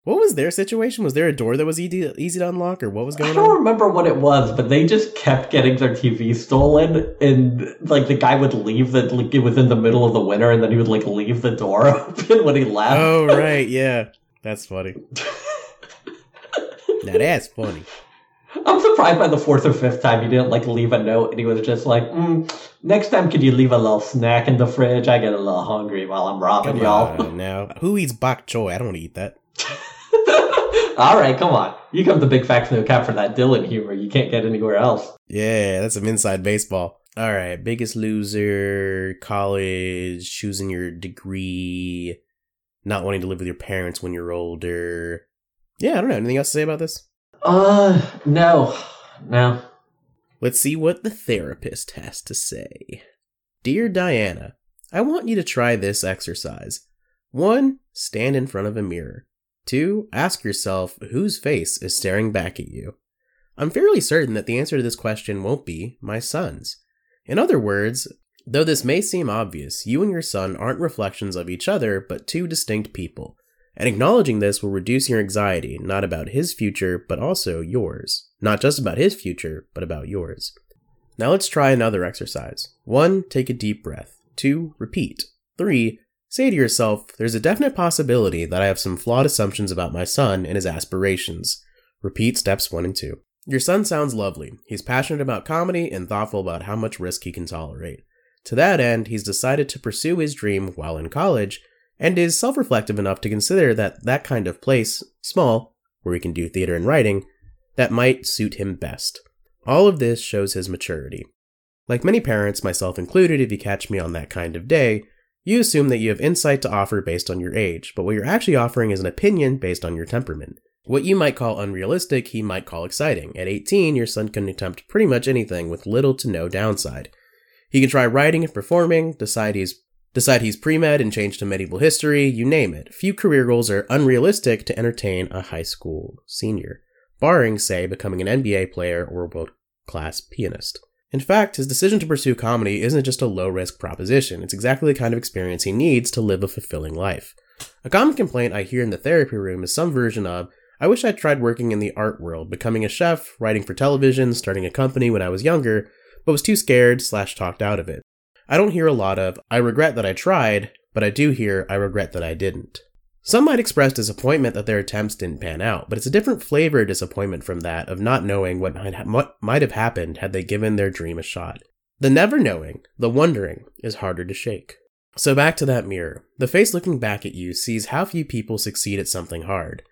What was their situation? Was there a door that was easy, easy to unlock, or what was going on? I don't on? remember what it was, but they just kept getting their TV stolen, and like the guy would leave the like it was in the middle of the winter, and then he would like leave the door open when he left. Oh, right, yeah. That's funny. now that's funny. I'm surprised by the fourth or fifth time he didn't like leave a note, and he was just like, mm, "Next time, could you leave a little snack in the fridge? I get a little hungry while I'm robbing Come y'all." on now. Who eats bok choy? I don't want to eat that. All right, come on. You come to Big Facts No Cap for that Dylan humor. You can't get anywhere else. Yeah, that's some inside baseball. All right, biggest loser, college, choosing your degree, not wanting to live with your parents when you're older. Yeah, I don't know. Anything else to say about this? Uh, no, no. Let's see what the therapist has to say. Dear Diana, I want you to try this exercise. 1. Stand in front of a mirror. 2. Ask yourself whose face is staring back at you. I'm fairly certain that the answer to this question won't be my son's. In other words, though this may seem obvious, you and your son aren't reflections of each other, but two distinct people. And acknowledging this will reduce your anxiety, not about his future, but also yours. Not just about his future, but about yours. Now let's try another exercise. 1. Take a deep breath. 2. Repeat. 3. Say to yourself, there's a definite possibility that I have some flawed assumptions about my son and his aspirations. Repeat steps 1 and 2. Your son sounds lovely. He's passionate about comedy and thoughtful about how much risk he can tolerate. To that end, he's decided to pursue his dream while in college and is self reflective enough to consider that that kind of place, small, where he can do theater and writing, that might suit him best. All of this shows his maturity. Like many parents, myself included, if you catch me on that kind of day, you assume that you have insight to offer based on your age, but what you're actually offering is an opinion based on your temperament. What you might call unrealistic, he might call exciting. At 18, your son can attempt pretty much anything with little to no downside. He can try writing and performing, decide he's decide he's pre-med and change to medieval history, you name it. Few career goals are unrealistic to entertain a high school senior, barring, say, becoming an NBA player or a world-class pianist. In fact, his decision to pursue comedy isn't just a low-risk proposition, it's exactly the kind of experience he needs to live a fulfilling life. A common complaint I hear in the therapy room is some version of, I wish I'd tried working in the art world, becoming a chef, writing for television, starting a company when I was younger, but was too scared slash talked out of it. I don't hear a lot of, I regret that I tried, but I do hear, I regret that I didn't. Some might express disappointment that their attempts didn't pan out, but it's a different flavor of disappointment from that of not knowing what might, ha- what might have happened had they given their dream a shot. The never knowing, the wondering, is harder to shake. So back to that mirror. The face looking back at you sees how few people succeed at something hard.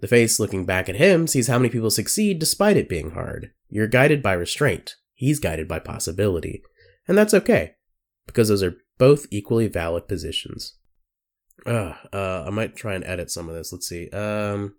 The face looking back at him sees how many people succeed despite it being hard. You're guided by restraint. He's guided by possibility. And that's okay, because those are both equally valid positions. Uh, uh, I might try and edit some of this. Let's see. Um,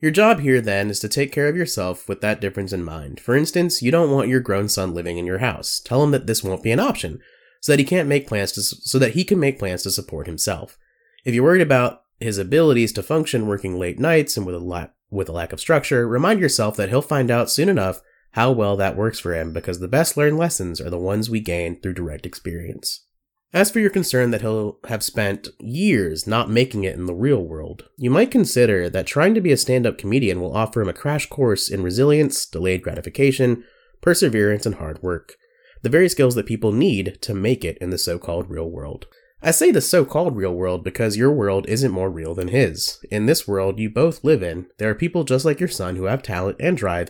your job here then is to take care of yourself with that difference in mind. For instance, you don't want your grown son living in your house. Tell him that this won't be an option, so that he can't make plans to, so that he can make plans to support himself. If you're worried about his abilities to function working late nights and with a lack with a lack of structure, remind yourself that he'll find out soon enough how well that works for him because the best learned lessons are the ones we gain through direct experience. As for your concern that he'll have spent years not making it in the real world, you might consider that trying to be a stand up comedian will offer him a crash course in resilience, delayed gratification, perseverance, and hard work. The very skills that people need to make it in the so called real world. I say the so called real world because your world isn't more real than his. In this world you both live in, there are people just like your son who have talent and drive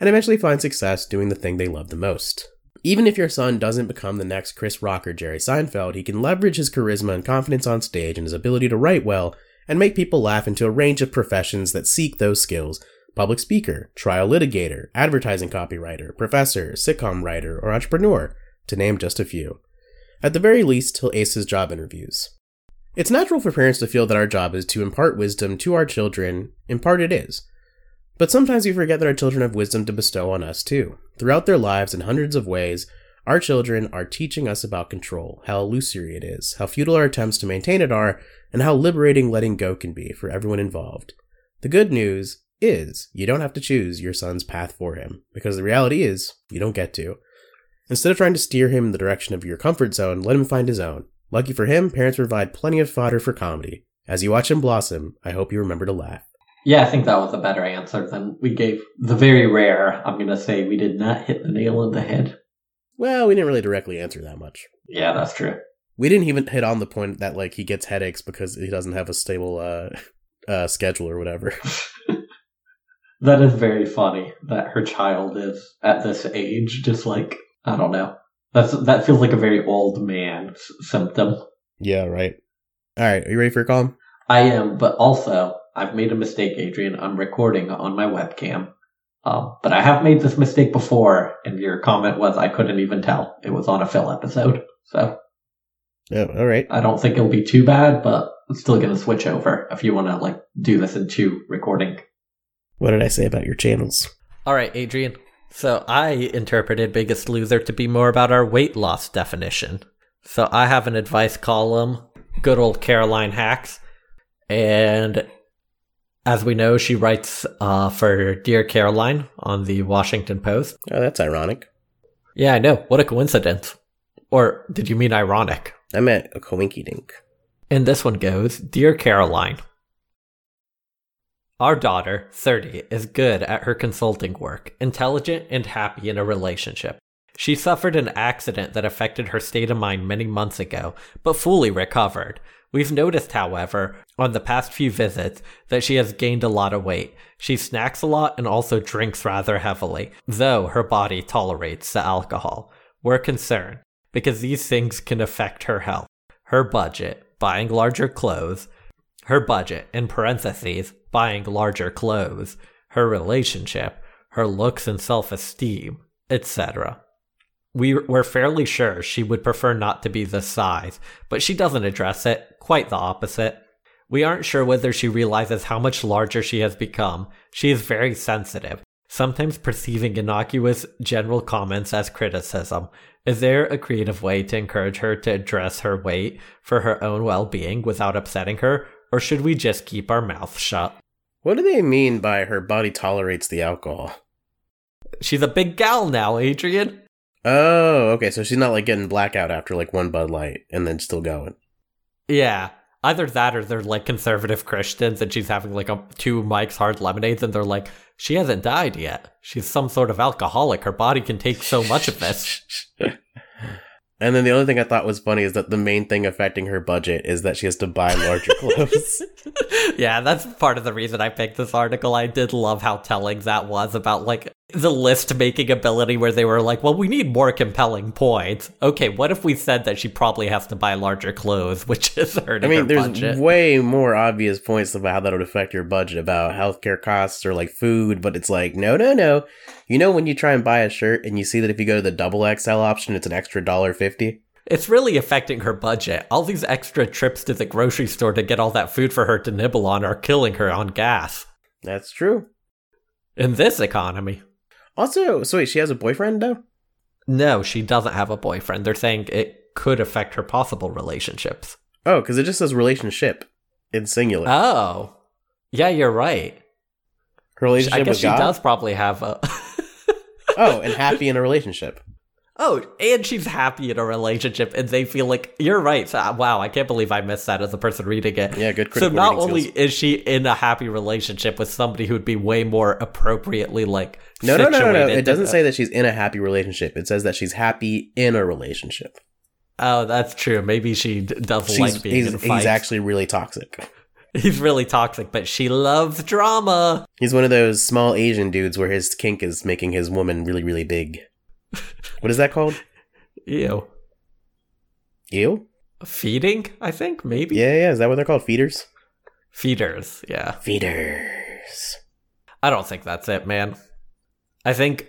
and eventually find success doing the thing they love the most. Even if your son doesn't become the next Chris Rock or Jerry Seinfeld, he can leverage his charisma and confidence on stage and his ability to write well and make people laugh into a range of professions that seek those skills public speaker, trial litigator, advertising copywriter, professor, sitcom writer, or entrepreneur, to name just a few. At the very least, he'll ace his job interviews. It's natural for parents to feel that our job is to impart wisdom to our children. In part, it is. But sometimes we forget that our children have wisdom to bestow on us, too. Throughout their lives, in hundreds of ways, our children are teaching us about control, how illusory it is, how futile our attempts to maintain it are, and how liberating letting go can be for everyone involved. The good news is you don't have to choose your son's path for him, because the reality is you don't get to. Instead of trying to steer him in the direction of your comfort zone, let him find his own. Lucky for him, parents provide plenty of fodder for comedy. As you watch him blossom, I hope you remember to laugh. Yeah, I think that was a better answer than we gave the very rare. I'm going to say we did not hit the nail on the head. Well, we didn't really directly answer that much. Yeah, that's true. We didn't even hit on the point that like he gets headaches because he doesn't have a stable uh, uh schedule or whatever. That is very funny that her child is at this age, just like, I don't know. That's That feels like a very old man s- symptom. yeah, right. All right, are you ready for a call? I am, but also, I've made a mistake, Adrian. I'm recording on my webcam. Um, but I have made this mistake before, and your comment was I couldn't even tell. It was on a Phil episode. So Oh, all right. I don't think it'll be too bad, but I'm still going to switch over if you want to, like, do this in two recording. What did I say about your channels? All right, Adrian. So I interpreted Biggest Loser to be more about our weight loss definition. So I have an advice column, good old Caroline Hax. And as we know, she writes uh, for Dear Caroline on the Washington Post. Oh, that's ironic. Yeah, I know. What a coincidence. Or did you mean ironic? I meant a coinky dink. And this one goes Dear Caroline, Our daughter, 30, is good at her consulting work, intelligent and happy in a relationship. She suffered an accident that affected her state of mind many months ago, but fully recovered. We've noticed, however, on the past few visits, that she has gained a lot of weight. She snacks a lot and also drinks rather heavily, though her body tolerates the alcohol. We're concerned, because these things can affect her health her budget, buying larger clothes, her budget, in parentheses, buying larger clothes, her relationship, her looks and self esteem, etc. We were fairly sure she would prefer not to be this size, but she doesn't address it, quite the opposite. We aren't sure whether she realizes how much larger she has become. She is very sensitive, sometimes perceiving innocuous general comments as criticism. Is there a creative way to encourage her to address her weight for her own well being without upsetting her, or should we just keep our mouth shut? What do they mean by her body tolerates the alcohol? She's a big gal now, Adrian. Oh, okay. So she's not like getting blackout after like one Bud Light and then still going. Yeah. Either that or they're like conservative Christians and she's having like a, two Mike's Hard Lemonades and they're like, she hasn't died yet. She's some sort of alcoholic. Her body can take so much of this. And then the other thing I thought was funny is that the main thing affecting her budget is that she has to buy larger clothes. yeah, that's part of the reason I picked this article. I did love how telling that was about like the list making ability where they were like, well, we need more compelling points. Okay, what if we said that she probably has to buy larger clothes, which is her? I mean, there's budget? way more obvious points about how that would affect your budget about healthcare costs or like food, but it's like, no, no, no. You know, when you try and buy a shirt and you see that if you go to the double XL option, it's an extra dollar fifty. It's really affecting her budget. All these extra trips to the grocery store to get all that food for her to nibble on are killing her on gas. That's true. In this economy. Also, so wait, she has a boyfriend though? No, she doesn't have a boyfriend. They're saying it could affect her possible relationships. Oh, because it just says relationship in singular. Oh. Yeah, you're right. Her relationship I guess she God. does probably have a. Oh, and happy in a relationship. Oh, and she's happy in a relationship, and they feel like you're right. So, uh, wow, I can't believe I missed that as a person reading it. Yeah, good So not only skills. is she in a happy relationship with somebody who'd be way more appropriately like No, no, no, no, no. It doesn't say that she's in a happy relationship. It says that she's happy in a relationship. Oh, that's true. Maybe she d- does She's, like being he's, in he's actually really toxic. he's really toxic, but she loves drama. He's one of those small Asian dudes where his kink is making his woman really, really big. What is that called? Ew. Ew? Feeding, I think, maybe. Yeah, yeah. Is that what they're called? Feeders? Feeders, yeah. Feeders. I don't think that's it, man. I think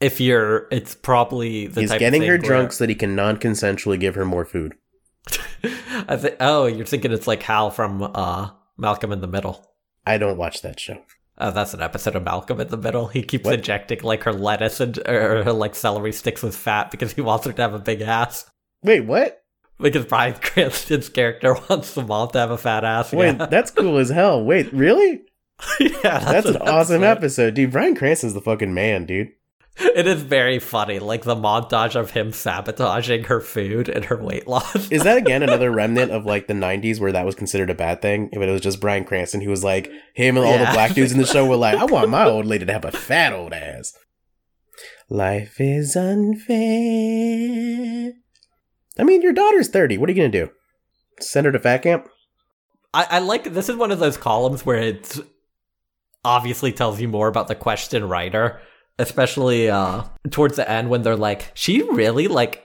if you're, it's probably the He's type of getting her drunk so that he can non-consensually give her more food. I think. Oh, you're thinking it's like Hal from uh, Malcolm in the Middle. I don't watch that show. Oh, that's an episode of Malcolm in the Middle. He keeps What? injecting like her lettuce and or her like celery sticks with fat because he wants her to have a big ass. Wait, what? Because Bryan Cranston's character wants the mom to have a fat ass. Wait, yeah, that's cool as hell. Wait, really? yeah that's, That's, an awesome episode. episode, dude. Bryan Cranston's the fucking man, dude. It is very funny, like the montage of him sabotaging her food and her weight loss. Is that again another remnant of like the '90s where that was considered a bad thing? If it was just Bryan Cranston, who was like him and all the black dudes in the show were like, "I want my old lady to have a fat old ass." Life is unfair. I mean, your daughter's thirty. What are you gonna do? Send her to fat camp? I, I like this is one of those columns where it obviously tells you more about the question writer, especially uh towards the end when they're like, she really like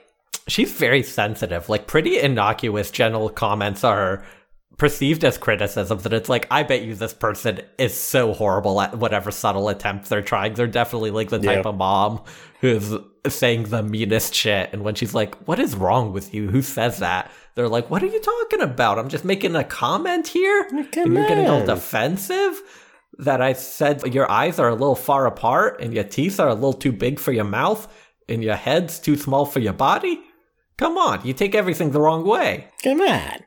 she's very sensitive. Like pretty innocuous general comments are perceived as criticisms and it's like I bet you this person is so horrible at whatever subtle attempts they're trying. They're definitely like the type Yeah. of mom who's saying the meanest shit and when she's like, What is wrong with you? Who says that? They're like, What are you talking about? I'm just making a comment here. Come and you're getting all defensive that I said your eyes are a little far apart and your teeth are a little too big for your mouth and your head's too small for your body. Come on, you take everything the wrong way. Come on.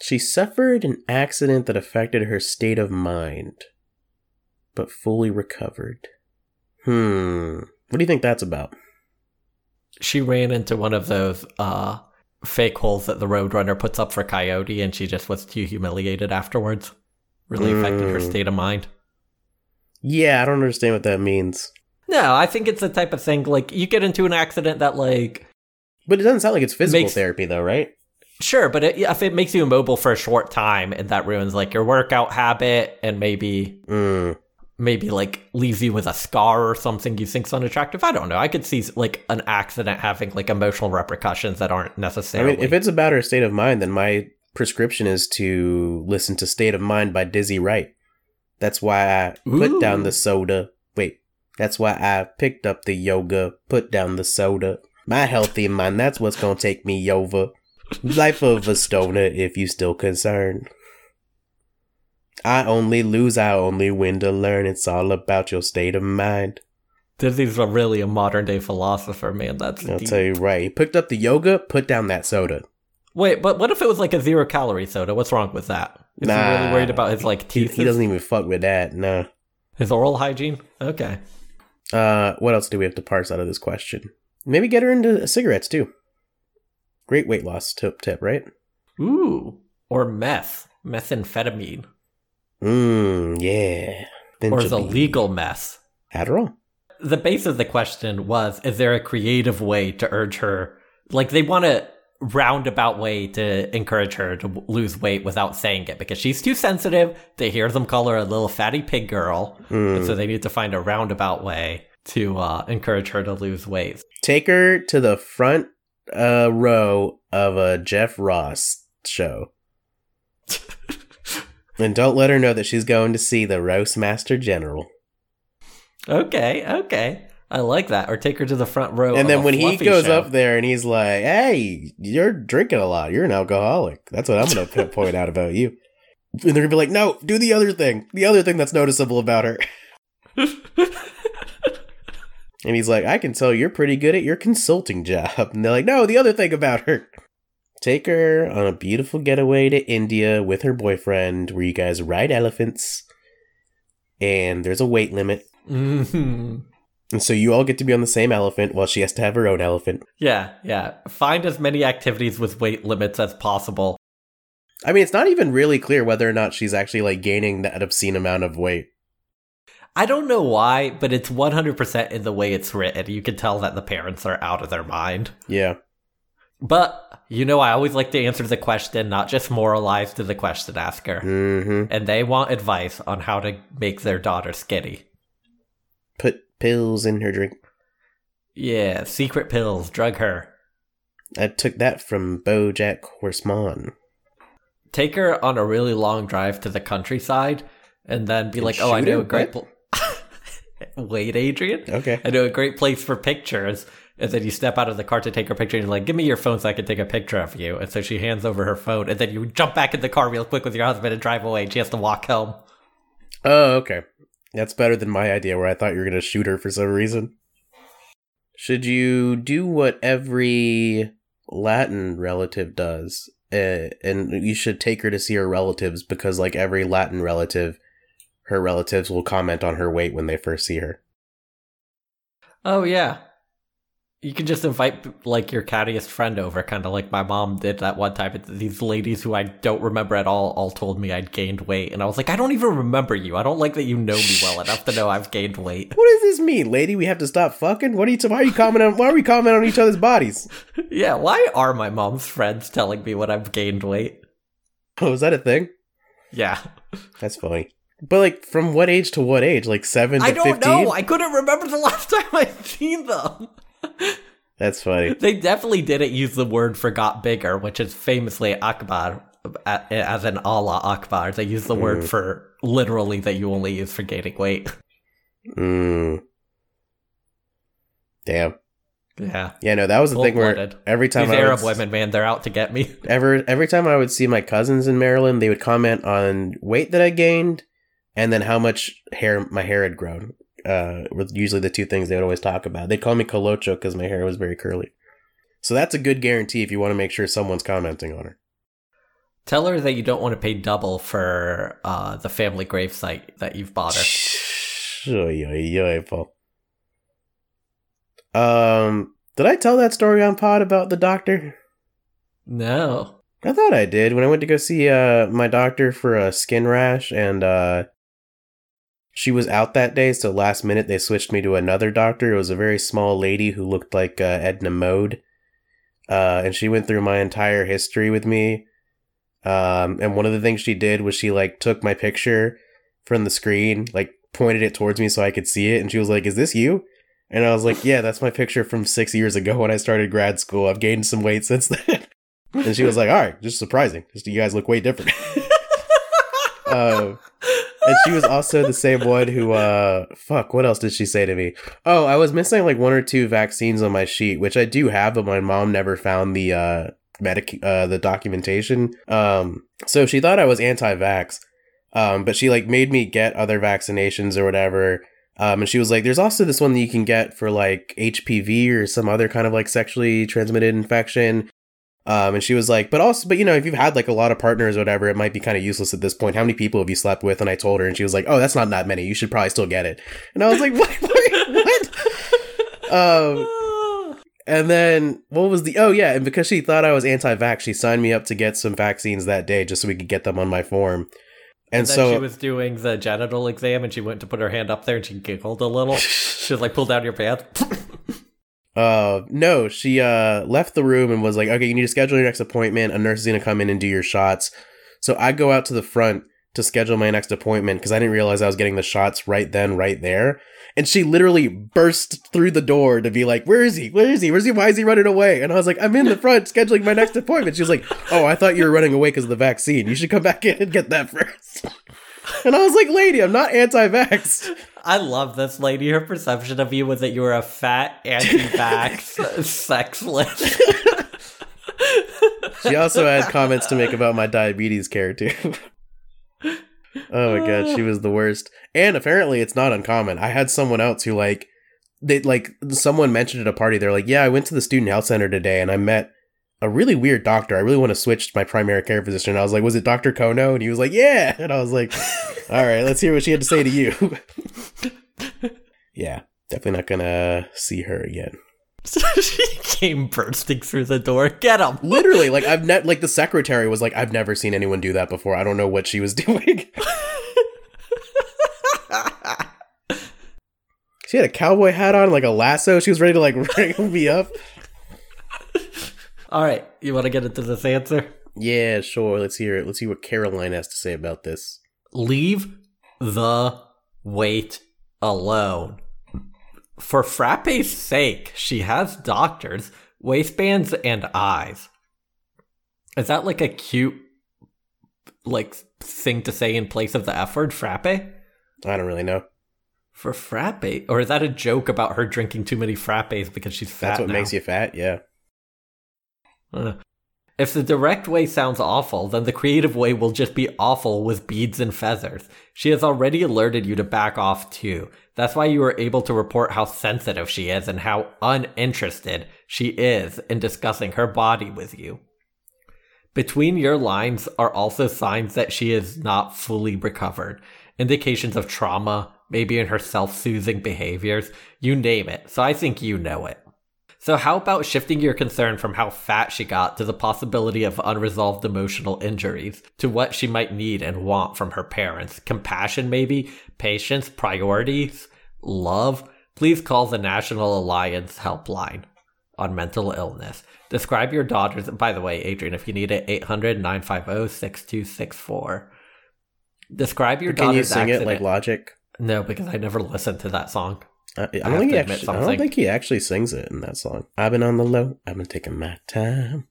She suffered an accident that affected her state of mind, but fully recovered. Hmm. What do you think that's about? She ran into one of those uh fake holes that the Roadrunner puts up for Coyote and she just was too humiliated afterwards. Really affected her Mm. state of mind. Yeah, I don't understand what that means. No, I think it's the type of thing like you get into an accident that like But it doesn't sound like it's physical Makes- therapy, though, right? Sure, but it, if it makes you immobile for a short time and that ruins like your workout habit and maybe Mm. maybe like leaves you with a scar or something you think's unattractive, I don't know. I could see like an accident having like emotional repercussions that aren't necessarily. I mean, if it's about her state of mind, then my prescription is to listen to State of Mind by Dizzy Wright. That's why I put down the soda. Wait, that's why I picked up the yoga, put down the soda. My healthy mind, that's what's gonna take me over. Life of a stoner, if you still concerned. I only lose, I only win to learn. It's all about your state of mind. Dizzy's a really a modern day philosopher, man. That's I'll deep. tell you right. He picked up the yoga, put down that soda. Wait, but what if it was like a zero calorie soda? What's wrong with that? Is he really worried about his like teeth? he doesn't even fuck with that. No. his oral hygiene? Okay. Uh, what else do we have to parse out of this question? Maybe get her into cigarettes too. Great weight loss tip, tip, right? Ooh. Or meth. Methamphetamine. Mmm, yeah. Or the a legal meth. Adderall. the base of the question was is there a creative way to urge her like they want a roundabout way to encourage her to lose weight without saying it because she's too sensitive they hear them call her a little fatty pig girl Mm. so they need to find a roundabout way to uh, encourage her to lose weight Take her to the front uh, row of a Jeff Ross show. and don't let her know that she's going to see the Roast Master General. okay okay i like that or take her to the front row and then when he goes show. up there and he's like, "Hey, you're drinking a lot. You're an alcoholic." That's what I'm going to point out about you. And they're going to be like, "No, do the other thing. The other thing that's noticeable about her." and he's like, "I can tell you're pretty good at your consulting job." And they're like, "No, the other thing about her." Take her on a beautiful getaway to India with her boyfriend where you guys ride elephants. And there's a weight limit. Mhm. And so you all get to be on the same elephant while she has to have her own elephant. yeah yeah find as many activities with weight limits as possible I mean, it's not even really clear whether or not she's actually like gaining that obscene amount of weight. I don't know why, but it's 100% in the way it's written. You can tell that the parents are out of their mind. Yeah. But, you know, I always like to answer the question, not just moralize to the question asker. Mm-hmm. And they want advice on how to make their daughter skinny. Put pills in her drink. Yeah, secret pills, drug her. I took that from BoJack Horseman. Take her on a really long drive to the countryside and then be And like, oh, I know a great What? pl- weight, Adrian. Okay. I know a great place for pictures. And then you step out of the car to take her picture, and you're like, "Give me your phone so I can take a picture of you." And so she hands over her phone, and then you jump back in the car real quick with your husband and drive away. And she has to walk home. Oh, okay. That's better than my idea where I thought you were going to shoot her for some reason. Should you do what every Latin relative does? Uh, and you should take her to see her relatives because, like every Latin relative, her relatives will comment on her weight when they first see her. Oh yeah. You can just invite like your cattiest friend over, kind of like my mom did that one time. These ladies who I don't remember at all all told me I'd gained weight, and I was like, I don't even remember you. I don't like that you know me well enough to know I've gained weight. What does this mean, lady? We have to stop fucking? What are you? T- why are you commenting? On, why are we commenting on each other's bodies? yeah, why are my mom's friends telling me when I've gained weight? Oh, is that a thing? Yeah, That's funny. But like, from what age to what age? Like seven to I don't 15? know. I couldn't remember the last time I'd seen them. That's funny. They definitely didn't use the word for got bigger, which is famously Akbar, as in Allah Akbar. They use the word Mm. for literally that you only use for gaining weight. Mm. Damn. Yeah. Yeah, no, that was the thing where every time These I Arab would, women, man, they're out to get me. ever every time I would see my cousins in Maryland, they would comment on weight that I gained and then how much hair my hair had grown. Uh, were usually the two things they would always talk about. They'd call me colocho because my hair was very curly. So that's a good guarantee if you want to make sure someone's commenting on her. Tell her that you don't want to pay double for uh, the family gravesite that you've bought her. Oy, oy, oy, Paul. Um, did I tell that story on pod about the doctor? No. I thought I did when I went to go see uh my doctor for a skin rash and uh she was out that day so last minute they switched me to another doctor. It was a very small lady who looked like uh, Edna Mode. Uh and she went through my entire history with me. Um and one of the things she did was she like took my picture from the screen, like pointed it towards me so I could see it and she was like, "Is this you?" And I was like, "Yeah, that's my picture from 6 years ago when I started grad school. I've gained some weight since then." And she was like, "All right, just surprising. Just you guys look way different." uh, and she was also the same one who, uh, fuck, what else did she say to me? Oh, I was missing like one or two vaccines on my sheet, which I do have, but my mom never found the uh medic uh the documentation. Um, so she thought I was anti-vax. Um, but she like made me get other vaccinations or whatever. Um, and she was like, "There's also this one that you can get for like HPV or some other kind of like sexually transmitted infection." Um, and she was like, but also, but you know, if you've had like a lot of partners or whatever, it might be kind of useless at this point. How many people have you slept with? And I told her, and she was like, oh, that's not that many. You should probably still get it. And I was like, what? what? um, and then what was the? Oh yeah, and because she thought I was anti-vax, she signed me up to get some vaccines that day just so we could get them on my form. And, then so she was doing the genital exam and she went to put her hand up there and she giggled a little. she was like, pull down your pants. Uh, no, she uh left the room and was like, "Okay, you need to schedule your next appointment. A nurse is gonna come in and do your shots." So I go out to the front to schedule my next appointment because I didn't realize I was getting the shots right then, right there. And she literally burst through the door to be like, "Where is he? Where is he? Where's he? Why is he running away?" And I was like, "I'm in the front scheduling my next appointment." She was like, "Oh, I thought you were running away because of the vaccine. You should come back in and get that first. And I was like, "Lady, I'm not anti-vax." I love this lady. Her perception of you was that you were a fat, anti-vax, sexless. She also had comments to make about my diabetes care too. oh my god, she was the worst. And apparently it's not uncommon. I had someone else who like they like someone mentioned at a party, they're like, Yeah, I went to the student health center today and I met a really weird doctor. I really want to switch to my primary care physician. I was like, Was it Dr. Kono? And he was like, Yeah. And I was like, All right, let's hear what she had to say to you. yeah, definitely not gonna see her again. So she came bursting through the door. Get him! Literally, like I've net like the secretary was like, I've never seen anyone do that before. I don't know what she was doing. she had a cowboy hat on, like a lasso. She was ready to like ring me up. All right, you want to get into this answer? Yeah, sure. Let's hear it. Let's see what Caroline has to say about this. Leave the weight alone. For Frappe's sake, she has doctors, waistbands, and eyes. Is that like a cute, like, thing to say in place of the F word, Frappe? I don't really know. For frappe? Or is that a joke about her drinking too many frappes because she's fat? That's what now? makes you fat. Yeah. Uh, If the direct way sounds awful, then the creative way will just be awful with beads and feathers. She has already alerted you to back off too. That's why you were able to report how sensitive she is and how uninterested she is in discussing her body with you. Between your lines are also signs that she is not fully recovered, indications of trauma, maybe in her self soothing behaviors, you name it. So I think you know it. So, how about shifting your concern from how fat she got to the possibility of unresolved emotional injuries to what she might need and want from her parents? Compassion, maybe? Patience? Priorities? Love? Please call the National Alliance Helpline on mental illness. Describe your daughter's. By the way, Adrian, if you need it, 800 950 6264. Describe your Can you daughter's sing accident. it like Logic? no, because I never listened to that song. I, I don't think he actually. I don't think he actually sings it in that song. I've been on the low. I've been taking my time.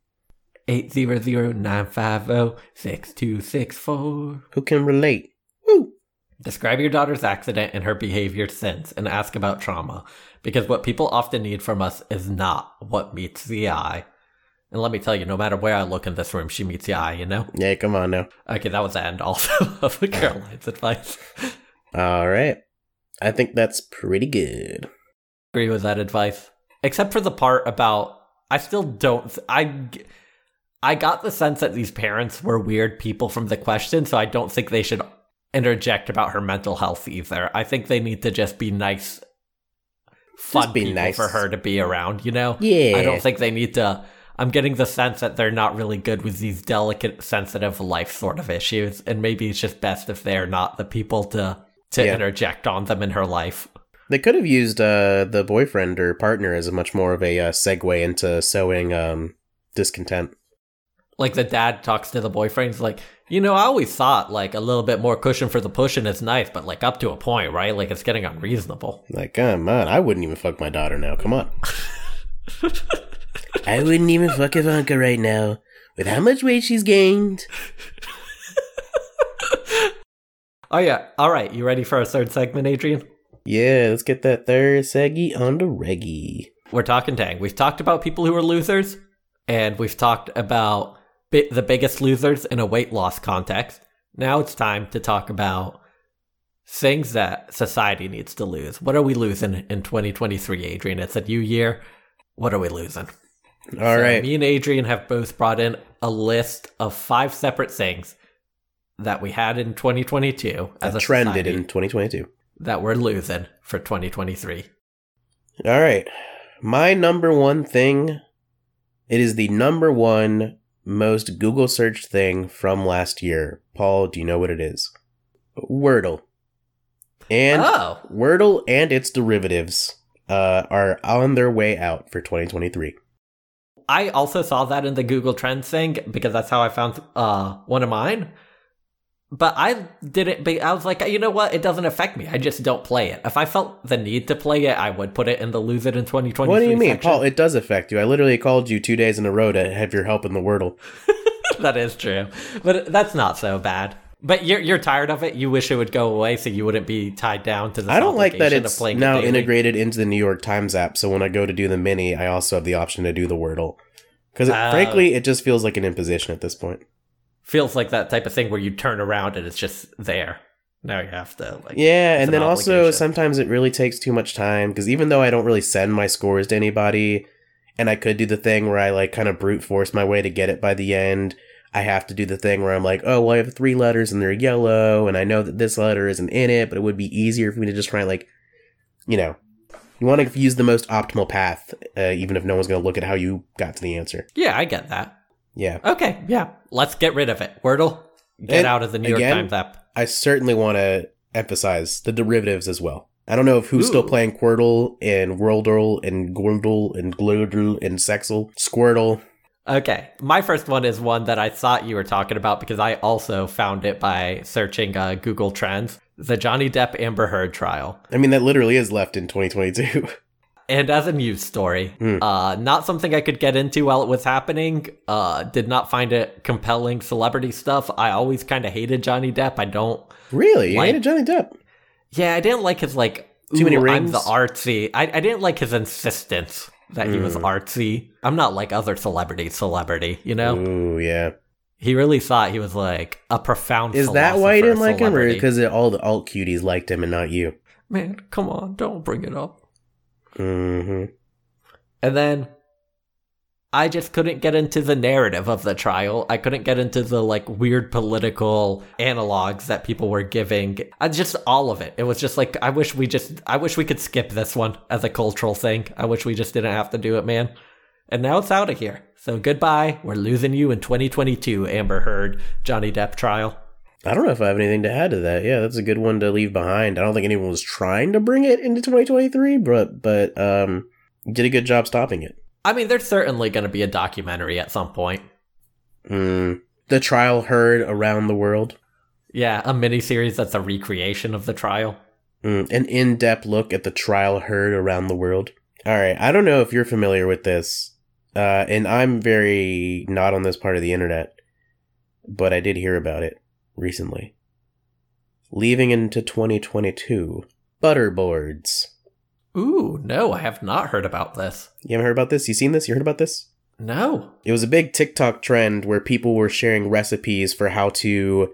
800-950-6264. Who can relate? Woo! Describe your daughter's accident and her behavior since and ask about trauma. Because what people often need from us is not what meets the eye. And let me tell you, no matter where I look in this room, she meets the eye, you know? Yeah, come on now. Okay, that was the end also of Caroline's advice. All right. I think that's pretty good. Agree with that advice. Except for the part about, I still don't, I, I got the sense that these parents were weird people from the question, so I don't think they should interject about her mental health either. I think they need to just be nice, fun be people nice. for her to be around, you know? Yeah. I don't think they need to. I'm getting the sense that they're not really good with these delicate, sensitive life sort of issues, and maybe it's just best if they're not the people to to Yeah. interject on them in her life. They could have used uh, the boyfriend or partner as a much more of a uh, segue into sowing um, discontent. Like the dad talks to the boyfriend, he's like, you know, I always thought like a little bit more cushion for the pushing is nice, but like up to a point, right? Like it's getting unreasonable. Like, come on, I wouldn't even fuck my daughter now. Come on. I wouldn't even fuck Ivanka right now. With how much weight she's gained. Oh yeah, all right. You ready for our third segment, Adrian? Yeah, let's get that third seggy on the reggie. We're talking Tang. We've talked about people who are losers, and we've talked about bi- the biggest losers in a weight loss context. Now it's time to talk about things that society needs to lose. What are we losing in 2023, Adrian? It's a new year. What are we losing? All So right. Me and Adrian have both brought in a list of five separate things that we had in 2022 as That a trended in 2022. that we're losing for 2023. All right. My number one thing, it is the number one most Google search thing from last year. Paul, do you know what it is? Wordle. And oh, Wordle and its derivatives uh, are on their way out for 2023. I also saw that in the Google Trends thing because that's how I found uh, one of mine. But I didn't. Be, I was like, you know what? It doesn't affect me. I just don't play it. If I felt the need to play it, I would put it in the lose it in 2020. What do you mean, section. Paul? It does affect you. I literally called you two days in a row to have your help in the Wordle. that is true, but that's not so bad. But you're you're tired of it. You wish it would go away, so you wouldn't be tied down to the. I don't like that it's playing it now integrated into the New York Times app. So when I go to do the mini, I also have the option to do the Wordle. Because Oh. frankly, it just feels like an imposition at this point. Feels like that type of thing where you turn around and it's just there. Now you have to like. Yeah, and an then also sometimes it really takes too much time because even though I don't really send my scores to anybody, and I could do the thing where I like kind of brute force my way to get it by the end, I have to do the thing where I'm like, oh, well, I have three letters and they're yellow, and I know that this letter isn't in it, but it would be easier for me to just try and like, you know, you want to use the most optimal path, uh, even if no one's going to look at how you got to the answer. Yeah, I get that. Yeah, Okay, yeah. Let's get rid of it. Wordle, get And out of the New York again- Times app. I certainly want to emphasize the derivatives as well. I don't know if who's still playing Quirtle and Worldle and Gordle and Glodle and Sexel. Squirtle. Okay, my first one is one that I thought you were talking about because I also found it by searching uh, Google Trends. The Johnny Depp Amber Heard trial. I mean, that literally is left in 2022. And as a news story, Hmm. uh, not something I could get into while it was happening. Uh, did not find it compelling celebrity stuff. I always kind of hated Johnny Depp. I don't really? Like- hated Johnny Depp? Yeah, I didn't like his like Too many rings. I'm the artsy. I, I didn't like his insistence that he was Mm. artsy. I'm not like other celebrity celebrity, you know? Ooh, yeah. He really thought he was like a profound Is that why you didn't like him, or because all the alt cuties liked him and not you? Man, come on, don't bring it up. Hmm And then I just couldn't get into the narrative of the trial. I couldn't get into the like weird political analogs that people were giving. I just all of it. It was just like I wish we just I wish we could skip this one as a cultural thing. I wish we just didn't have to do it, man. And now it's out of here. So goodbye. We're losing you in 2022, Amber Heard, Johnny Depp trial. I don't know if I have anything to add to that. Yeah, that's a good one to leave behind. I don't think anyone was trying to bring it into 2023, but but um, did a good job stopping it. I mean, there's certainly going to be a documentary at some point. Mm. The trial heard around the world. Yeah, a miniseries that's a recreation of the trial. Mm, an in depth look at the trial heard around the world. All right. I don't know if you're familiar with this, uh, and I'm very not on this part of the internet, but I did hear about it recently. Leaving into 2022, butterboards. Ooh, no, I have not heard about this. You haven't heard about this? You seen this? You heard about this? No. It was a big TikTok trend where people were sharing recipes for how to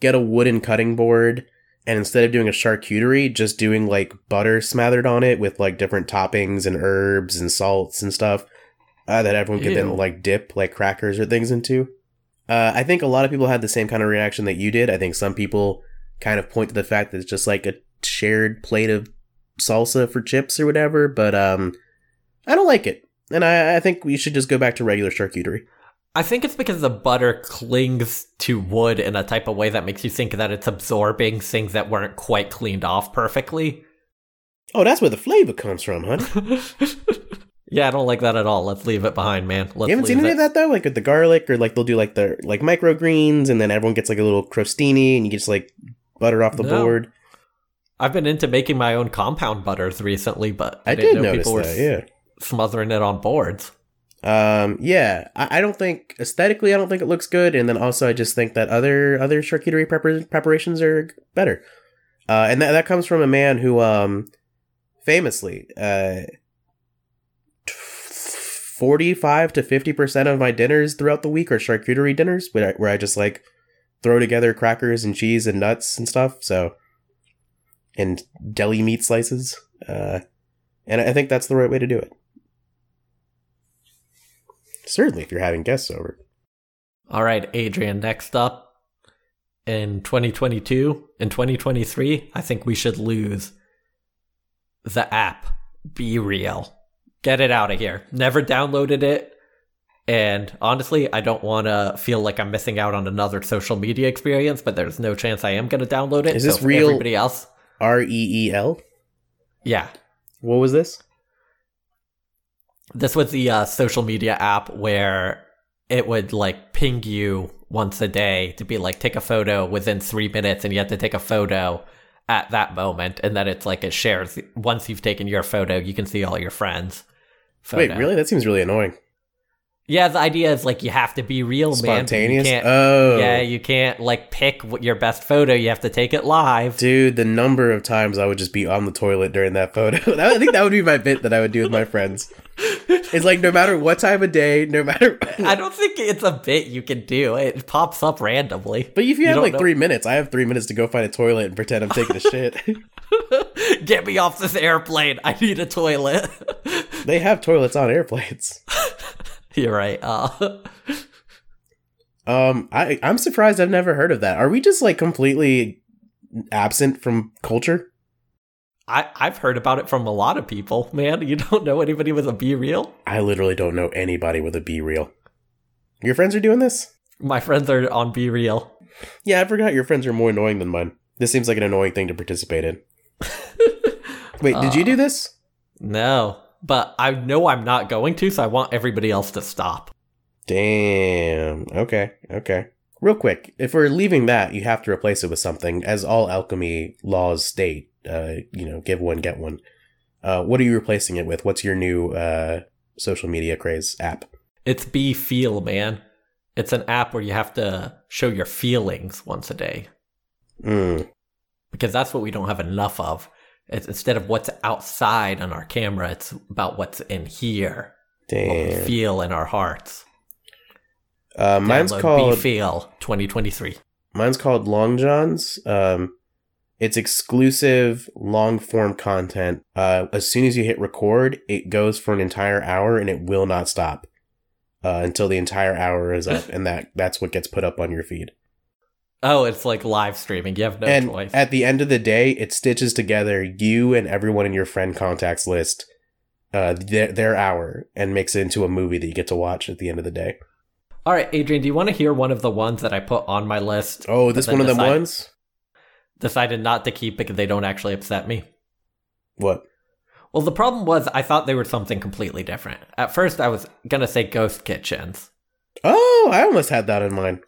get a wooden cutting board and instead of doing a charcuterie, just doing like butter smothered on it with like different toppings and herbs and salts and stuff uh, that everyone could Ew. then like dip like crackers or things into. Uh, I think a lot of people had the same kind of reaction that you did. I think some people kind of point to the fact that it's just like a shared plate of salsa for chips or whatever, but um, I don't like it. And I, I think we should just go back to regular charcuterie. I think it's because the butter clings to wood in a type of way that makes you think that it's absorbing things that weren't quite cleaned off perfectly. Oh, that's where the flavor comes from, honey. yeah, I don't like that at all. Let's leave it behind, man. Let's you haven't seen any it. of that though, like with the garlic, or like they'll do like the like microgreens, and then everyone gets like a little crostini, and you just like butter off the No. board. I've been into making my own compound butters recently, but I, I didn't did know notice people that. were Yeah. smothering it on boards. Um, yeah, I, I don't think aesthetically, I don't think it looks good, and then also I just think that other other charcuterie prepar- preparations are better. Uh, and that that comes from a man who, um, famously, uh, forty five to fifty percent of my dinners throughout the week are charcuterie dinners, where I, where I just like throw together crackers and cheese and nuts and stuff. So, and deli meat slices. Uh, and I think that's the right way to do it. Certainly, if you're having guests over. All right, Adrian, next up. In 2022, in 2023, I think we should lose the app Be Real. Get it out of here. Never downloaded it. And honestly, I don't want to feel like I'm missing out on another social media experience, but there's no chance I am going to download it. Is this for real- Everybody else? R E E L. Yeah. What was this? This was the uh, social media app where it would like ping you once a day to be like take a photo within three minutes, and you have to take a photo at that moment, and then it's like it shares. Once you've taken your photo, you can see all your friends. Wait, really? That seems really annoying. Yeah, the idea is like you have to be real, man. you Spontaneous. can't- Oh, Yeah, you can't like pick what your best photo. You have to take it live. dude, the number of times I would just be on the toilet during that photo. I think that would be my bit that I would do with my friends. It's like no matter what time of day, no matter. I don't think it's a bit you can do. It pops up randomly. But if you have like know- three minutes, I have three minutes to go find a toilet and pretend I'm taking a shit. Get me off this airplane. I need a toilet. They have toilets on airplanes. You're right. Uh, Um, I I'm surprised I've never heard of that. Are we just like completely absent from culture? I I've heard about it from a lot of people. Man, you don't know anybody with a BeReal? I literally don't know anybody with a BeReal. Your friends are doing this? My friends are on BeReal. Yeah, I forgot your friends are more annoying than mine. This seems like an annoying thing to participate in. Wait, did you do this? No, but I know I'm not going to, so I want everybody else to stop. Damn. Okay. Okay. Real quick, if we're leaving that, you have to replace it with something, as all alchemy laws state. Uh, you know, give one, get one. Uh, what are you replacing it with? What's your new uh social media craze app? It's be feel, man. It's an app where you have to show your feelings once a day Mm. because that's what we don't have enough of. It's instead of what's outside on our camera, it's about what's in here, what we Damn. feel in our hearts. Uh, mine's Download called Feel 2023. mine's called Long Johns. Um, it's exclusive long form content. Uh, as soon as you hit record, it goes for an entire hour and it will not stop uh, until the entire hour is up, and that that's what gets put up on your feed. Oh, it's like live streaming. You have no and choice. at the end of the day, it stitches together you and everyone in your friend contacts list, uh, their, their hour, and makes it into a movie that you get to watch at the end of the day. All right, Adrian, do you want to hear one of the ones that I put on my list? Oh, this one of them ones. Decided not to keep because they don't actually upset me. What? Well, the problem was I thought they were something completely different. At first, I was gonna say ghost kitchens. Oh, I almost had that in mind.